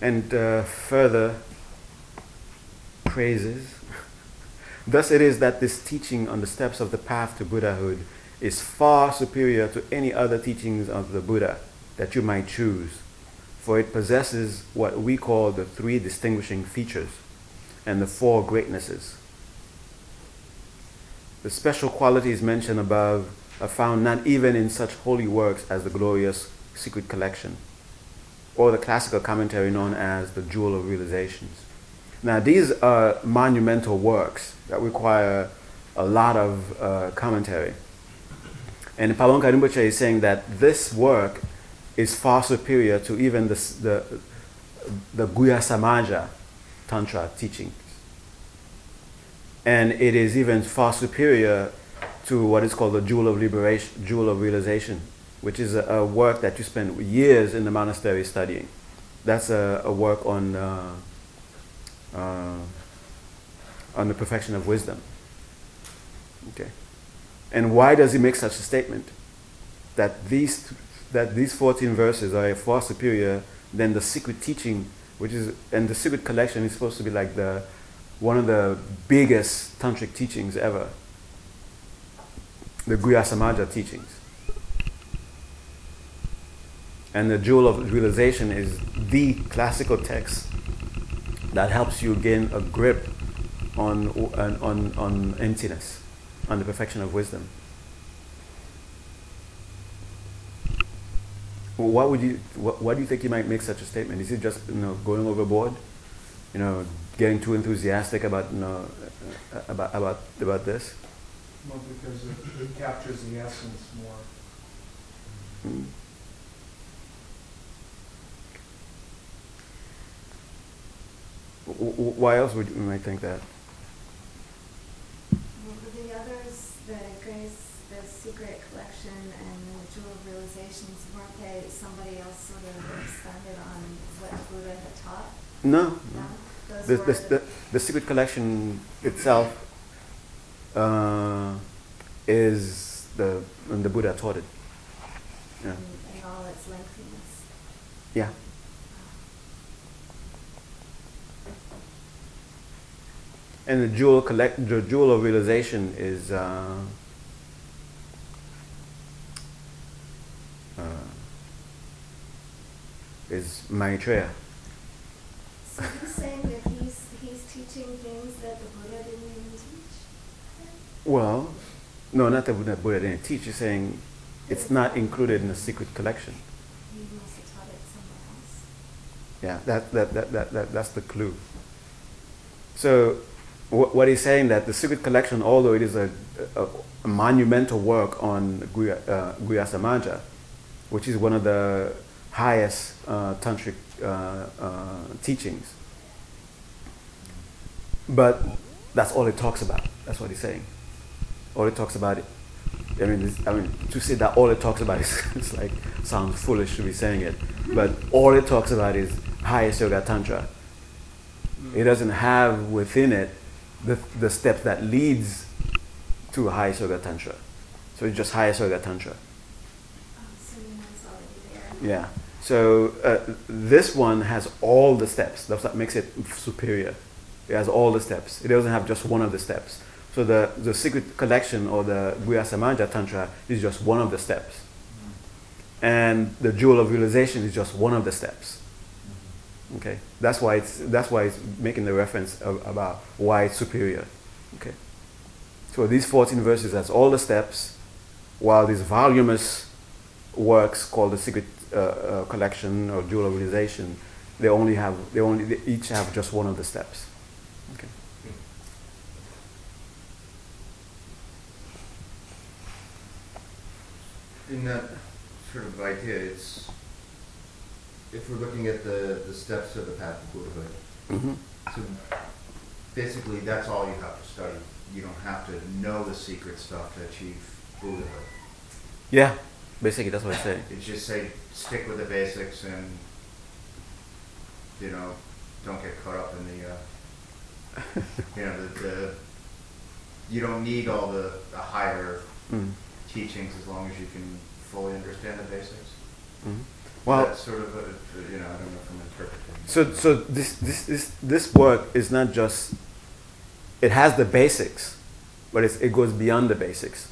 [SPEAKER 6] and uh, further praises. Thus, it is that this teaching on the steps of the path to Buddhahood is far superior to any other teachings of the Buddha that you might choose, for it possesses what we call the three distinguishing features and the four greatnesses. The special qualities mentioned above are found not even in such holy works as the glorious Secret Collection or the classical commentary known as the Jewel of Realizations. Now, these are monumental works that require a lot of uh, commentary. And Pabongka Rinpoche is saying that this work is far superior to even the, the, the Guhyasamaja Tantra teachings. And it is even far superior to what is called the Jewel of Liberation, Jewel of Realization, which is a, a work that you spend years in the monastery studying. That's a, a work on, uh, uh, on the perfection of wisdom. Okay. And why does he make such a statement? That these, that these 14 verses are far superior than the secret teaching, which is, and the secret collection is supposed to be like the, one of the biggest tantric teachings ever. The Guhyasamaja teachings. And the Jewel of Realization is the classical text that helps you gain a grip on, on, on, on emptiness, on the perfection of wisdom. Why would you? Wh- why do you think you might make such a statement? Is it just you know going overboard? You know, getting too enthusiastic about you know uh, about about about this?
[SPEAKER 4] Well, because it, it captures the essence more.
[SPEAKER 6] Mm. Why else would you might think that?
[SPEAKER 7] Well, for the others, the grace, this secret collection and the jewel of realizations, weren't they, somebody else sort of expanded on what Buddha had taught?
[SPEAKER 6] No,
[SPEAKER 7] No?
[SPEAKER 6] The, the, the, the secret collection itself uh, is the when the Buddha taught it. Yeah.
[SPEAKER 7] in, in all its lengthiness.
[SPEAKER 6] Yeah. And the jewel collect the jewel of realization is uh, is Maitreya.
[SPEAKER 7] So you're saying that he's, he's teaching things that the Buddha didn't even teach?
[SPEAKER 6] Well, no, not that Buddha, Buddha didn't teach. You're saying it's not included in the secret collection.
[SPEAKER 7] He must have taught it somewhere else.
[SPEAKER 6] Yeah, that, that, that, that, that, that's the clue. So, wh- what he's saying that the secret collection, although it is a, a, a monumental work on Guya, uh, Guhyasamaja, which is one of the highest uh, tantric uh, uh, teachings, but that's all it talks about. That's what he's saying. All it talks about it. I mean, this, I mean, to say that all it talks about is it's like sounds foolish to be saying it, but all it talks about is highest yoga tantra. It doesn't have within it the, the steps that leads to highest yoga tantra. So it's just highest yoga tantra.
[SPEAKER 7] Oh, so you know it's already there.
[SPEAKER 6] Yeah. So uh, this one has all the steps. That's what makes it superior. It has all the steps. It doesn't have just one of the steps. So the, the secret collection or the Guhyasamaja Tantra is just one of the steps. And the jewel of realization is just one of the steps. Okay, that's why it's that's why it's making the reference of, about why it's superior. Okay, so these 14 verses has all the steps, while this voluminous works called the secret uh, uh, collection or jewel of realization, they only have they only they each have just one of the steps. Okay.
[SPEAKER 2] In that sort of idea, it's, if we're looking at the, the steps of the path of Buddhahood,
[SPEAKER 6] hmm
[SPEAKER 2] so basically that's all you have to study. You don't have to know the secret stuff to achieve Buddhahood.
[SPEAKER 6] Yeah, basically that's what I say.
[SPEAKER 2] It's just say, stick with the basics and, you know, don't get caught up in the, uh, you know, the, the, you don't need all the, the higher
[SPEAKER 6] Mm.
[SPEAKER 2] teachings as long as you can fully understand the basics.
[SPEAKER 6] hmm Well,
[SPEAKER 2] That's sort of a, you know, I don't know if I'm interpreting.
[SPEAKER 6] So, so this, this, this, this work is not just, it has the basics, but it's, it goes beyond the basics.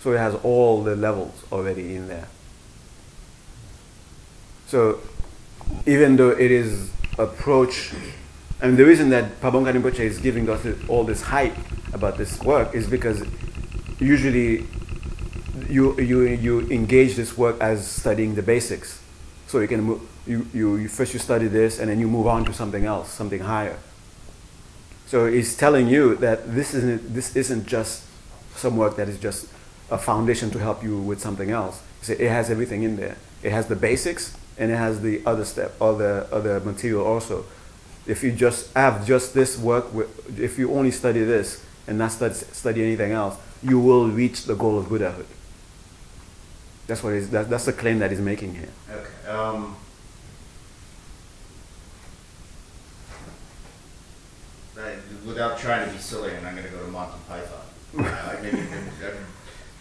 [SPEAKER 6] So it has all the levels already in there. So even though it is approach, and the reason that Pabongka Rinpoche is giving us all this hype about this work is because usually you, you, you engage this work as studying the basics. So you can move, you, you, you first you study this and then you move on to something else, something higher. So he's telling you that this isn't, this isn't just some work that is just a foundation to help you with something else. So it has everything in there. It has the basics and it has the other step, other other material also. If you just have just this work, with, if you only study this and not study, study anything else, you will reach the goal of Buddhahood. That's what is that, that's the claim that he's making here.
[SPEAKER 2] Okay, um. Without trying to be silly, and I'm gonna go to Monty Python. I maybe I-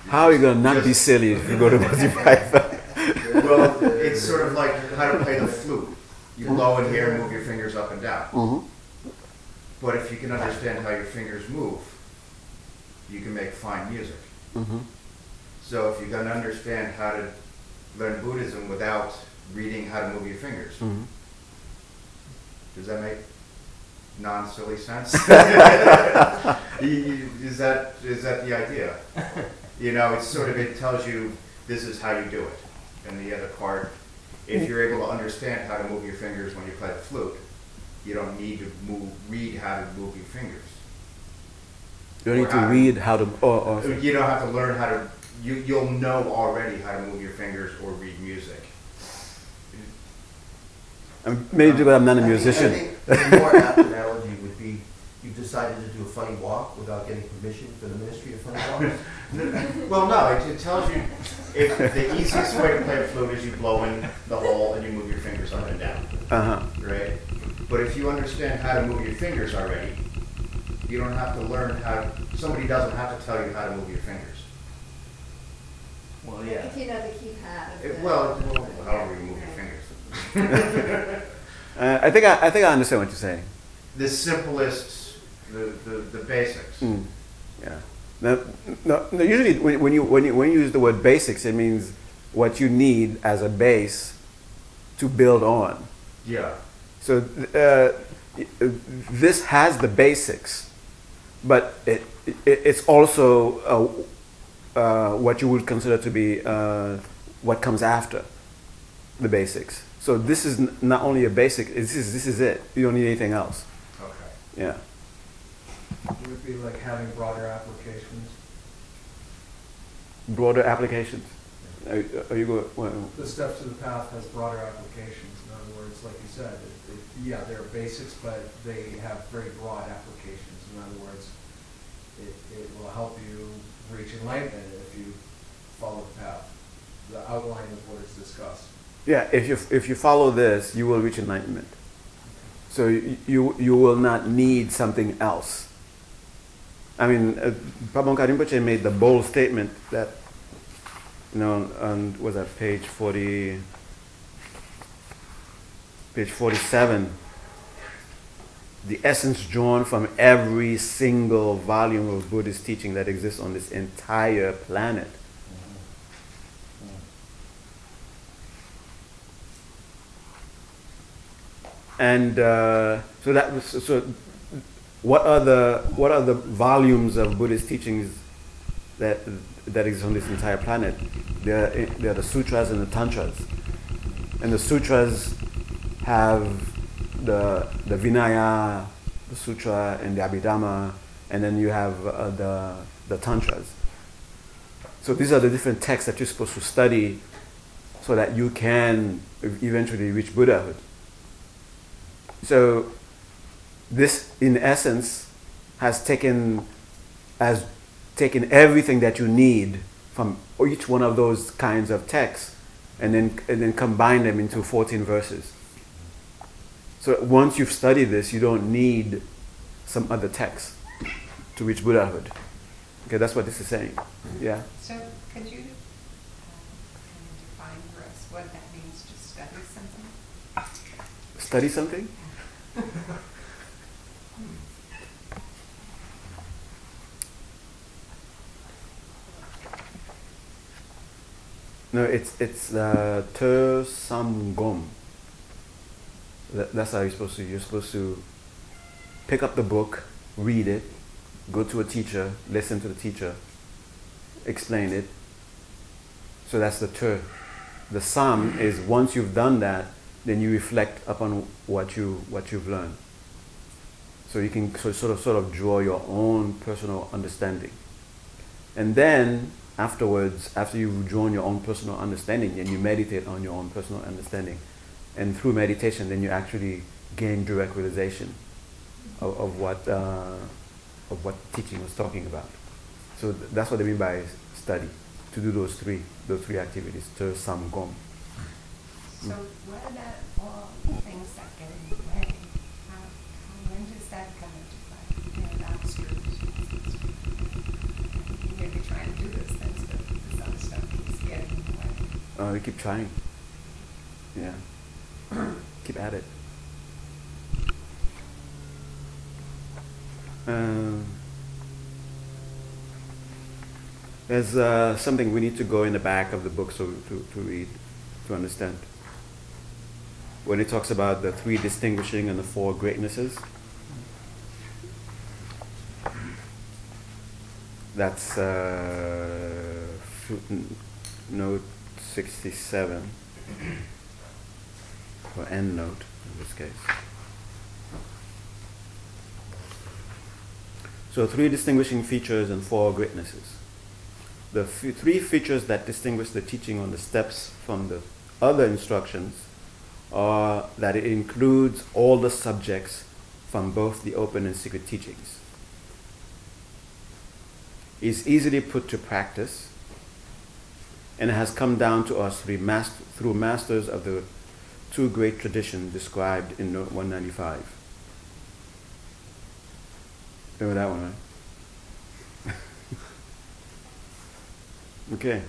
[SPEAKER 6] How are you gonna not be silly if you go to Monty Python?
[SPEAKER 2] Well, it's sort of like how to play the flute. You blow in here and move your fingers up and down.
[SPEAKER 6] Mm-hmm.
[SPEAKER 2] But if you can understand how your fingers move, you can make fine music.
[SPEAKER 6] Mm-hmm.
[SPEAKER 2] So if you can understand how to learn Buddhism without reading how to move your fingers,
[SPEAKER 6] Mm-hmm.
[SPEAKER 2] does that make non-silly sense? You- you- is that is that the idea? You know, it's sort of it tells you this is how you do it, and the other part, if you're able to understand how to move your fingers when you play the flute, you don't need to move read how to move your fingers.
[SPEAKER 6] You don't need to
[SPEAKER 2] Or how-
[SPEAKER 6] read how to. Oh, oh.
[SPEAKER 2] You don't have to learn how to. You you'll know already how to move your fingers or read music.
[SPEAKER 6] I'm, maybe because I'm not a
[SPEAKER 8] I think-
[SPEAKER 6] musician.
[SPEAKER 8] I think the more apt analogy would be, you've decided to do a funny walk without getting permission from the Ministry of Funny Walks.
[SPEAKER 2] Well, no, it, it tells you if the easiest way to play a flute is you blow in the hole and you move your fingers up and down,
[SPEAKER 6] Uh huh.
[SPEAKER 2] right? But if you understand how to move your fingers already, you don't have to learn how. Somebody doesn't have to tell you how to move your fingers.
[SPEAKER 3] Well, yeah.
[SPEAKER 7] If you know the keypad of
[SPEAKER 2] It-
[SPEAKER 7] the.
[SPEAKER 2] well, well,
[SPEAKER 7] of
[SPEAKER 2] however you move your fingers.
[SPEAKER 6] Uh, I think I, I think I understand what you're saying.
[SPEAKER 2] The simplest, the, the, the basics.
[SPEAKER 6] Mm. Yeah. No, no, no, usually when, you when you when you use the word basics, it means what you need as a base to build on.
[SPEAKER 2] Yeah.
[SPEAKER 6] So uh, this has the basics, but it, it it's also uh, uh, what you would consider to be uh, what comes after the basics. So this is n- not only a basic. This is this is it. You don't need anything else.
[SPEAKER 2] Okay.
[SPEAKER 6] Yeah.
[SPEAKER 4] It would be like having broader applications.
[SPEAKER 6] Broader applications. Are, are you go? Well,
[SPEAKER 4] The steps to the path has broader applications. In other words, like you said, it, it, yeah, they're basics, but they have very broad applications. In other words, it, it will help you reach enlightenment if you follow the path, the outline of what is discussed.
[SPEAKER 6] Yeah, if you if you follow this, you will reach enlightenment. So you, you will not need something else. I mean, uh, Pabongka Rinpoche made the bold statement that, you know, on was that page forty, page forty-seven. The essence drawn from every single volume of Buddhist teaching that exists on this entire planet. and uh, so that was so what are the what are the volumes of Buddhist teachings that that exist on this entire planet? There are, are the sutras and the tantras, and the sutras have the the Vinaya, the sutra, and the Abhidhamma, and then you have uh, the the tantras. So these are the different texts that you're supposed to study, so that you can eventually reach Buddhahood. So this, in essence, has taken has taken everything that you need from each one of those kinds of texts, and then and then combine them into 14 verses. So once you've studied this, you don't need some other text to reach Buddhahood. Okay, that's what this is saying. Yeah.
[SPEAKER 8] So could you um, define for us what that means to study something?
[SPEAKER 6] Study something. No, it's it's uh, ter samgom. That, that's how you're supposed to. You're supposed to pick up the book, read it, go to a teacher, listen to the teacher, explain it. So that's the ter. The sam is once you've done that, then you reflect upon what you what you've learned. So you can so, sort of sort of draw your own personal understanding, and then afterwards, after you've drawn your own personal understanding, then you meditate on your own personal understanding, and through meditation, then you actually gain direct realization of, of what uh, of what teaching was talking about. So th- that's what they mean by study. To do those three those three activities, ter sam gom.
[SPEAKER 8] So what about all things that get in the how, when does that come into play? You know, the obstacles. You may be trying to do those things, but this other stuff keeps getting in the way.
[SPEAKER 6] Uh, we keep trying. Yeah. keep at it. Um, there's uh, something we need to go in the back of the book so to, to read, to understand. When it talks about the three distinguishing and the four greatnesses, that's uh, footnote note 67 or end note in this case. So three distinguishing features and four greatnesses. The f- three features that distinguish the teaching on the steps from the other instructions are that it includes all the subjects from both the open and secret teachings. is easily put to practice and it has come down to us through masters of the two great traditions described in Note 195. Remember that one, right? okay.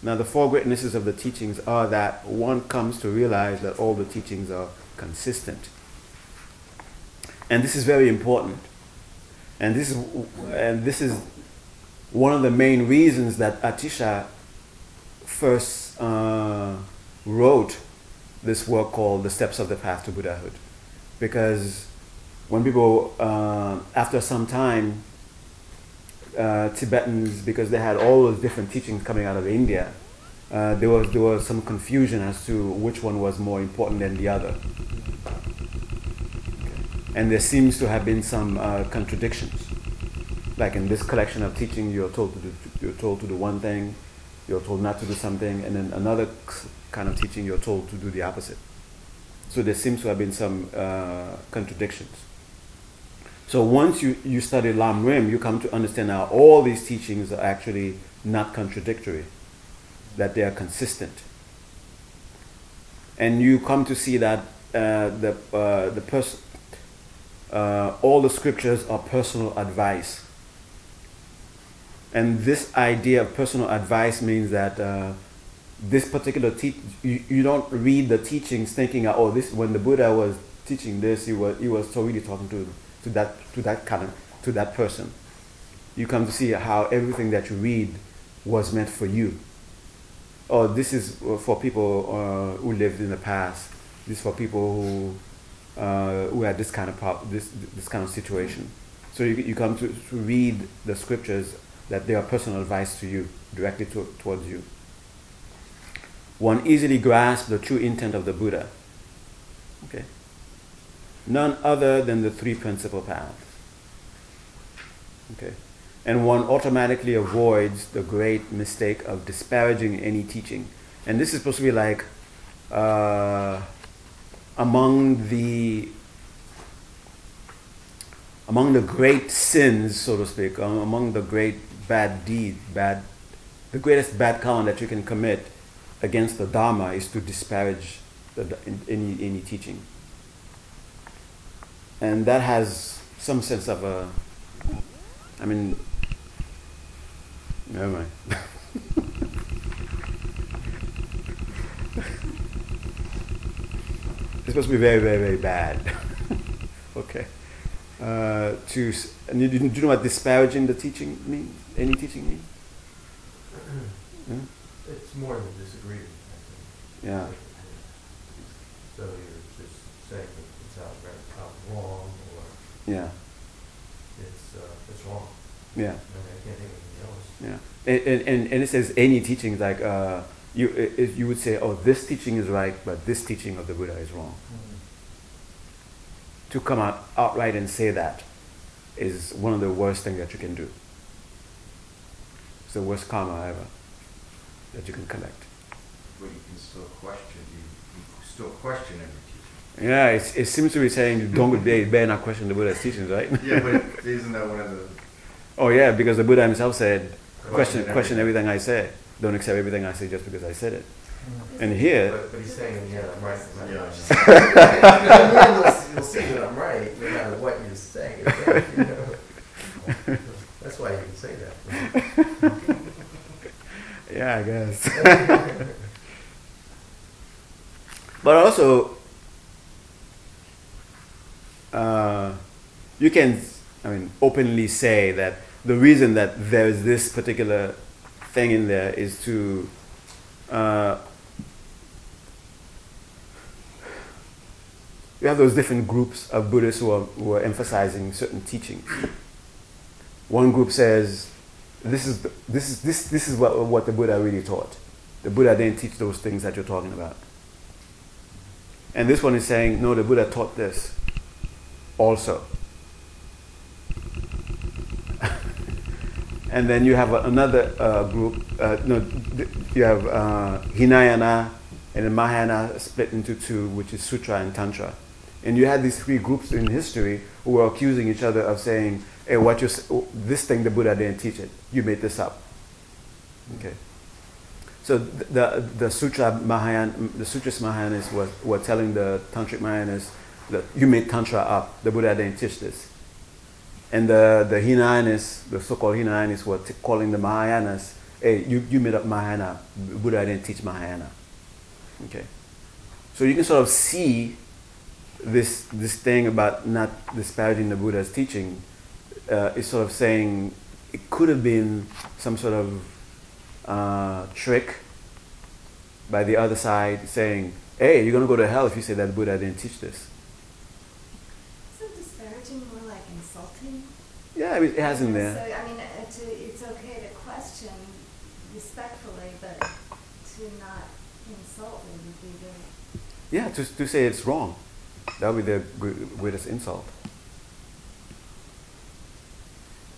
[SPEAKER 6] Now, the four greatnesses of the teachings are that one comes to realize that all the teachings are consistent. And this is very important. And this is, and this is one of the main reasons that Atisha first uh, wrote this work called The Steps of the Path to Buddhahood. Because when people, uh, after some time, uh, Tibetans, because they had all those different teachings coming out of India, uh, there was there was some confusion as to which one was more important than the other, and there seems to have been some uh, contradictions. Like in this collection of teaching, you're told to do, you're told to do one thing, you're told not to do something, and then another kind of teaching, you're told to do the opposite. So there seems to have been some uh, contradictions. So once you, you study Lam Rim, you come to understand how all these teachings are actually not contradictory, that they are consistent. And you come to see that uh, the, uh, the pers- uh, all the scriptures are personal advice. And this idea of personal advice means that uh, this particular teach you, you don't read the teachings thinking, oh, this when the Buddha was teaching this, he was he was so really talking to to that to that kind of to that person. You come to see how everything that you read was meant for you. Oh, this is for people uh, who lived in the past. This is for people who uh, who had this kind of this this kind of situation. So you, you come to, to read the scriptures that they are personal advice to you directly to, towards you. One easily grasps the true intent of the Buddha. Okay none other than the three principal paths. Okay? And one automatically avoids the great mistake of disparaging any teaching. And this is supposed to be like uh, among the among the great sins, so to speak, um, among the great bad deed, bad, the greatest bad karma that you can commit against the Dharma is to disparage the, any any teaching and that has some sense of a. I mean, never mind. it's supposed to be very, very, very bad. okay. Uh, to and you, do you know what disparaging the teaching means? Any teaching means?
[SPEAKER 5] yeah? It's more than a disagreement.
[SPEAKER 6] Yeah.
[SPEAKER 5] So you're just saying it's outright out wrong or
[SPEAKER 6] Yeah.
[SPEAKER 5] it's uh, it's wrong.
[SPEAKER 6] Yeah.
[SPEAKER 5] I, mean, I can't think of anything else.
[SPEAKER 6] Yeah, and, and, and it says any teaching like uh, you it, you would say, oh, this teaching is right, but this teaching of the Buddha is wrong. To come out outright and say that is one of the worst things that you can do. It's the worst karma ever that you can collect.
[SPEAKER 2] But you can still question, you, you still question every teaching.
[SPEAKER 6] Yeah, it's, it seems to be saying don't be, better not question the Buddha's teachings, right?
[SPEAKER 2] Yeah, but isn't that one of the,
[SPEAKER 6] oh yeah, because the Buddha himself said, question
[SPEAKER 2] Question
[SPEAKER 6] question
[SPEAKER 2] everything.
[SPEAKER 6] everything I say. Don't accept everything I say just because I said it. Mm-hmm. And here,
[SPEAKER 5] But, but he's saying, yeah, I'm right. I'm
[SPEAKER 2] Yeah.
[SPEAKER 5] right. you'll, you'll see that I'm right, no matter what you say. okay? You know? That's why you can say that.
[SPEAKER 6] yeah, I guess. but also, uh, you can, I mean, openly say that the reason that there is this particular thing in there is to uh, you have those different groups of Buddhists who are, who are emphasizing certain teachings. One group says, this is, this is, this, this is what, what the Buddha really taught. The Buddha didn't teach those things that you're talking about. And this one is saying, no, the Buddha taught this also. and then you have another uh, group, uh, no, you have uh, Hinayana and then Mahayana split into two, which is Sutra and Tantra. And you had these three groups in history who were accusing each other of saying hey, what you s- oh, this thing the Buddha didn't teach it. You made this up. Okay. So the the Sutra Mahayana, the Sutras Mahayanas was were telling the Tantric Mahayanas that you made Tantra up. The Buddha didn't teach this. And the the Hinayanas, the so-called Hinayanas, were calling the Mahayanas, hey, you, you made up Mahayana. Buddha didn't teach Mahayana. Okay. So you can sort of see this this thing about not disparaging the Buddha's teaching uh, is sort of saying it could have been some sort of uh, trick by the other side saying, hey, you're going to go to hell if you say that Buddha didn't teach this.
[SPEAKER 7] Isn't disparaging more like insulting?
[SPEAKER 6] Yeah, I mean, it has in there. So.
[SPEAKER 7] I mean, uh, to, it's okay to question respectfully, but to not insult it would be the,
[SPEAKER 6] Yeah, to, to say it's wrong. That would be the gr- greatest insult.
[SPEAKER 2] Hmm.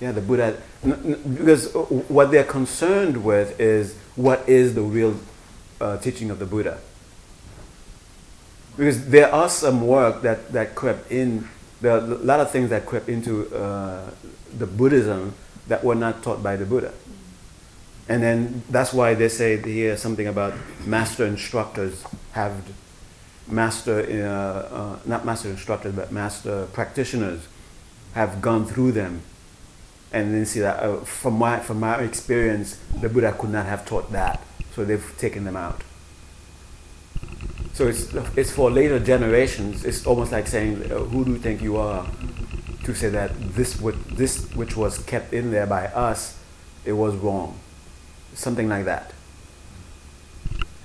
[SPEAKER 6] Yeah, the Buddha, because uh, what they're concerned with is what is the real uh, teaching of the Buddha. Because there are some work that, that crept in, there are a lot of things that crept into uh, the Buddhism that were not taught by the Buddha. And then that's why they say here something about master instructors have master, uh, uh, not master instructors, but master practitioners have gone through them. And then see that uh, from my from my experience, the Buddha could not have taught that, so they've taken them out. So it's it's for later generations. It's almost like saying, uh, "Who do you think you are?" To say that this would this which was kept in there by us, it was wrong, something like that.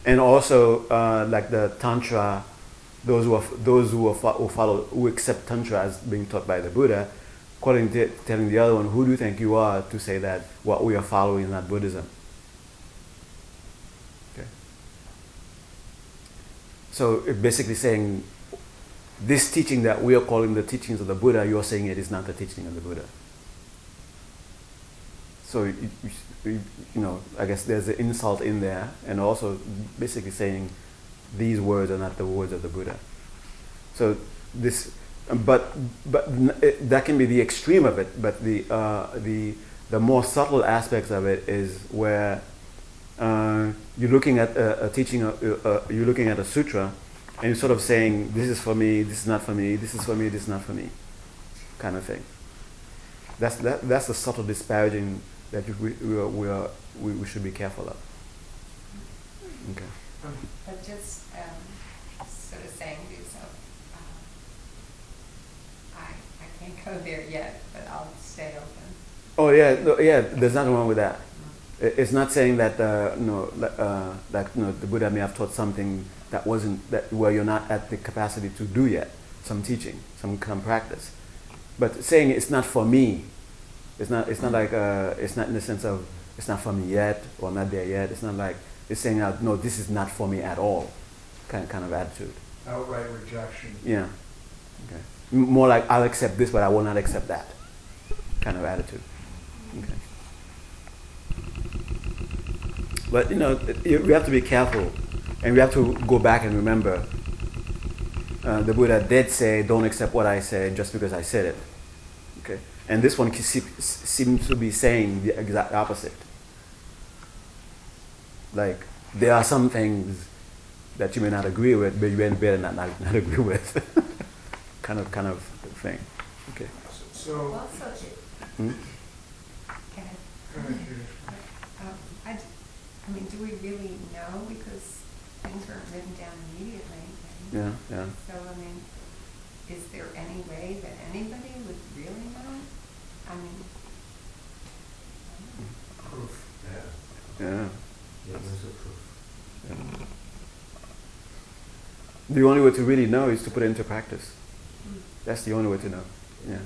[SPEAKER 6] And also, uh, like the tantra, those who are, those who, are who follow who accept tantra as being taught by the Buddha, calling the, telling the other one, "Who do you think you are?" to say that what we are following is not Buddhism. Okay. So basically saying, this teaching that we are calling the teachings of the Buddha, you are saying it is not the teaching of the Buddha. So you, you you know, I guess there's an insult in there, and also basically saying these words are not the words of the Buddha. So this, but but it, that can be the extreme of it. But the uh, the the more subtle aspects of it is where uh, you're looking at a, a teaching, uh, you're looking at a sutra, and you're sort of saying, "This is for me. This is not for me. This is for me. This is not for me," kind of thing. That's that, that's the subtle disparaging that we we, are, we, are, we, we should be careful of. Okay.
[SPEAKER 8] Just um, sort of saying to yourself, uh, I, I can't go there yet, but I'll stay open.
[SPEAKER 6] Oh yeah, no, yeah. There's nothing wrong with that. It's not saying that uh, no, uh, that know, the Buddha may have taught something that wasn't that where you're not at the capacity to do yet, some teaching, some some practice. But saying it's not for me, it's not. It's not like uh, it's not in the sense of it's not for me yet or not there yet. It's not like it's saying no, this is not for me at all, kind kind of attitude.
[SPEAKER 4] outright rejection.
[SPEAKER 6] Yeah. Okay. More like I'll accept this, but I will not accept that, kind of attitude. Okay. But you know, we have to be careful, and we have to go back and remember. Uh, the Buddha did say, "Don't accept what I say just because I said it." Okay, and this one seems to be saying the exact opposite. Like there are some things that you may not agree with, but you may better not, not, not agree with. kind of kind of thing. Okay.
[SPEAKER 4] So,
[SPEAKER 8] Also, it-
[SPEAKER 6] Hmm?
[SPEAKER 8] can I
[SPEAKER 4] go ahead, Judith.
[SPEAKER 8] Um, I, d- I mean, do we really know because things weren't written down immediately? right?
[SPEAKER 6] Yeah, yeah.
[SPEAKER 8] So, I mean, is there any way that anybody would really know? I mean,
[SPEAKER 5] Proof. Yeah.
[SPEAKER 6] Yeah. The only way to really know is to put it into practice. That's the only way to know. Yeah.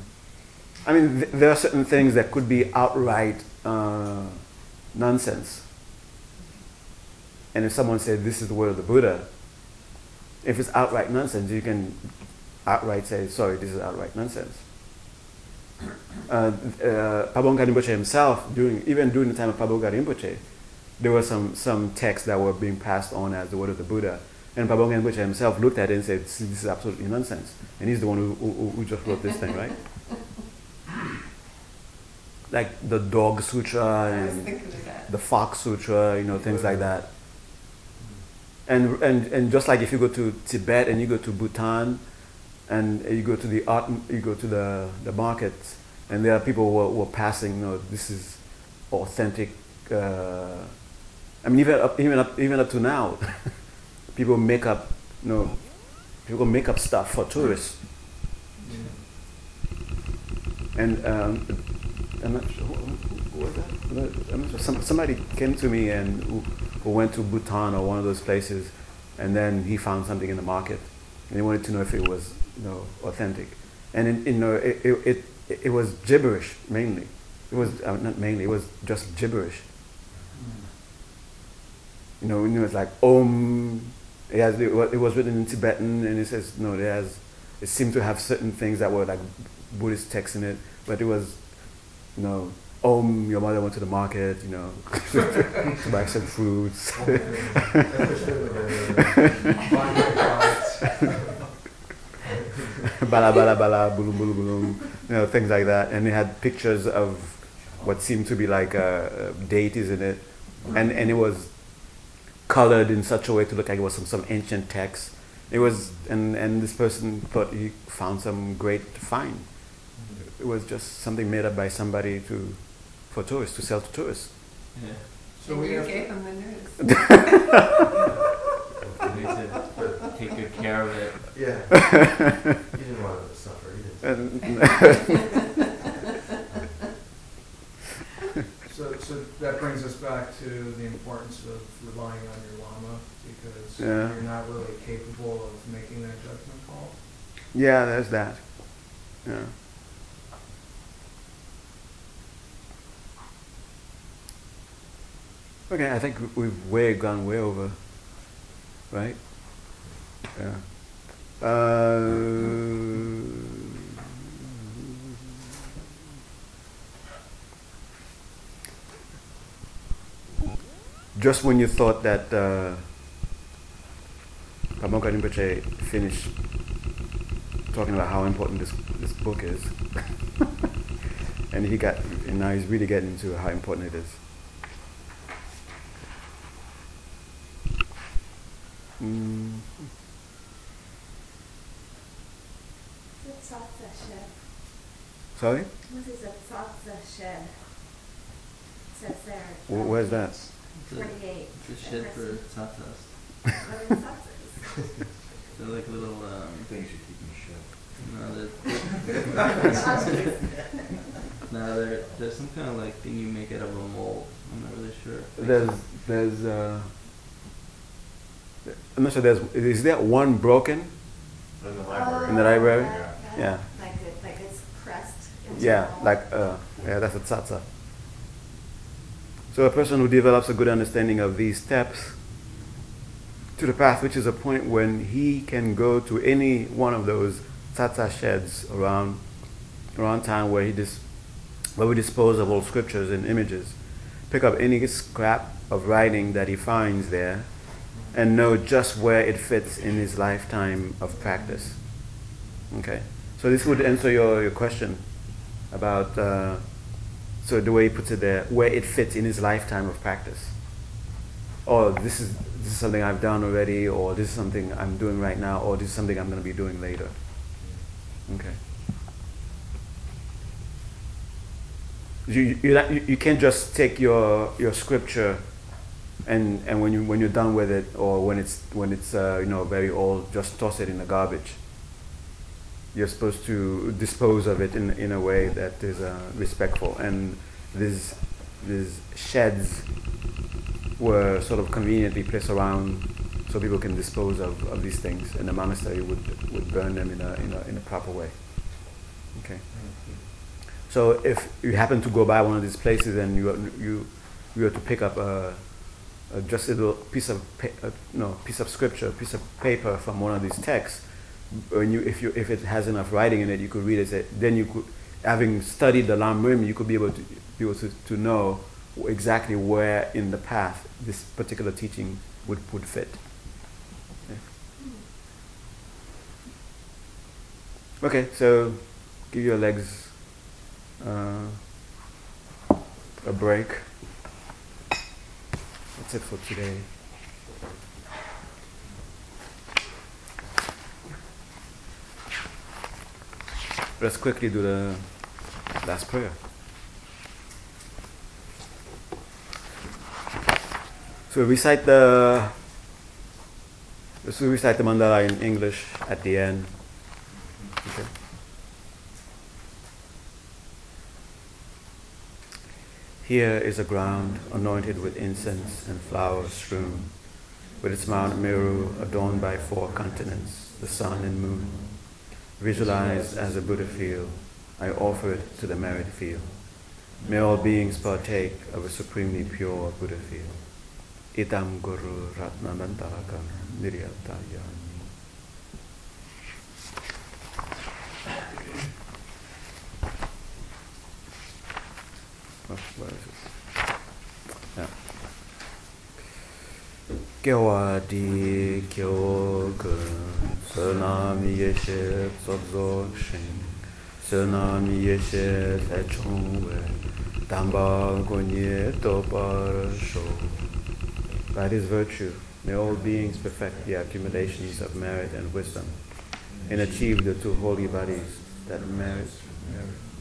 [SPEAKER 6] I mean, th- there are certain things that could be outright uh, nonsense. And if someone said, This is the word of the Buddha, if it's outright nonsense, you can outright say, Sorry, this is outright nonsense. Uh, uh, Rinpoche himself, during, even during the time of Pabongka Rinpoche, there were some, some texts that were being passed on as the word of the Buddha. And Pabongka Rinpoche himself looked at it and said, This is absolutely nonsense. And he's the one who, who, who just wrote this thing, right? like the Dog Sutra and
[SPEAKER 8] thinking of that.
[SPEAKER 6] the Fox Sutra, you know, things like that. And, and, and just like if you go to Tibet and you go to Bhutan and you go to the art, you go to the, the markets and there are people who are, who are passing, you know, this is authentic. Uh, I mean, even up, even up, even up to now, people make up, you know, people make up stuff for tourists. And um, I'm not sure, who, was that? I'm not sure. Some, somebody came to me and who, who went to Bhutan or one of those places, and then he found something in the market, and he wanted to know if it was, you know, authentic. And you know, it, it, it, it was gibberish mainly. It was uh, not mainly. It was just gibberish. You know, you know, like Om. It, has, it, it was written in Tibetan, and it says no. It has. It seemed to have certain things that were like Buddhist texts in it, but it was, you know, Om. Your mother went to the market, you know, to buy some fruits. bala bala bala, bulum bulum bulum, you know, things like that. And it had pictures of what seemed to be like uh, uh, deities in it, and and it was colored in such a way to look like it was some some ancient text. It was, and and this person thought he found some great find. It was just something made up by somebody to, for tourists to sell to tourists.
[SPEAKER 3] Yeah.
[SPEAKER 4] So we
[SPEAKER 8] you gave them the news.
[SPEAKER 3] They said take good care of it.
[SPEAKER 5] Yeah. You didn't want them to suffer, you didn't.
[SPEAKER 6] And
[SPEAKER 4] so, that brings us back to the importance of relying on your lama, because
[SPEAKER 6] Yeah.
[SPEAKER 4] you're not really capable of making that judgment call.
[SPEAKER 6] yeah, there's that. Yeah. Okay, I think we've way gone way over, right? Yeah. Uh, just when you thought that uh, Rinpoche finished talking about how important this, this book is, and he got, and now he's really getting into how important it is. Mm.
[SPEAKER 7] The Tsatsa shed.
[SPEAKER 6] Sorry,
[SPEAKER 7] What is a Tsatsa shed? It says there.
[SPEAKER 6] Wh- where's that?
[SPEAKER 3] It's a,
[SPEAKER 7] Forty-eight.
[SPEAKER 3] it's a shit for tsatsas.
[SPEAKER 7] What are tsatsas?
[SPEAKER 3] They're like little, um,
[SPEAKER 2] Things you keep in
[SPEAKER 3] no, they're, no, they're, there's some kind of like thing you make out of a mold. I'm not really sure.
[SPEAKER 6] there's, there's, uh, I'm not sure. There's, is there one broken?
[SPEAKER 2] In the library.
[SPEAKER 6] In the library?
[SPEAKER 7] Oh, that- that-
[SPEAKER 6] Yeah.
[SPEAKER 7] Like it, like it's pressed into
[SPEAKER 6] Yeah,
[SPEAKER 7] a
[SPEAKER 6] like uh, yeah, that's a tsatsa. So a person who develops a good understanding of these steps to the path, which is a point when he can go to any one of those tsatsa sheds around around town where he dis, where we dispose of old scriptures and images, pick up any scrap of writing that he finds there, and know just where it fits in his lifetime of practice. Okay, so this would answer your, your question about uh, so the way he puts it there, where it fits in his lifetime of practice. Or this is this is something I've done already, or this is something I'm doing right now, or this is something I'm going to be doing later. Okay. You, you, you, you can't just take your, your scripture and, and when, you, when you're done with it or when it's, when it's uh, you know, very old, just toss it in the garbage. You're supposed to dispose of it in, in a way that is uh, respectful. And these, these sheds were sort of conveniently placed around so people can dispose of, of these things and the monastery would, would burn them in a, in a, in a proper way. Okay. So if you happen to go by one of these places and you you you have to pick up a, a just a little piece of pa- uh, no piece of scripture, a piece of paper from one of these texts, when you if you if it has enough writing in it, you could read it. Then you could, having studied the Lam Rim, you could be able to be able to, to know exactly where in the path this particular teaching would would fit. Okay, so give your legs uh, a break. That's it for today. Let's quickly do the last prayer. So we recite the so we recite the mandala in English at the end. Okay. Here is a ground anointed with incense and flowers strewn, with its Mount Meru adorned by four continents, the sun and moon. Visualized as a Buddha field, I offer it to the merit field. May all beings partake of a supremely pure Buddha field. Itam Guru Ratnanantaraka Niryataya. Oh, where is it? Yeah. Gyawa di gyo gun, sunam yeshe tsokzo shin, sunam yeshe le chongwe, gonye tobar sho. By this virtue, may all beings perfect the accumulations of merit and wisdom, and achieve the two holy bodies that merit. merit.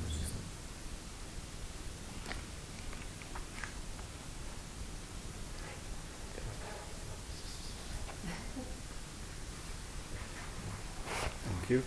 [SPEAKER 6] you.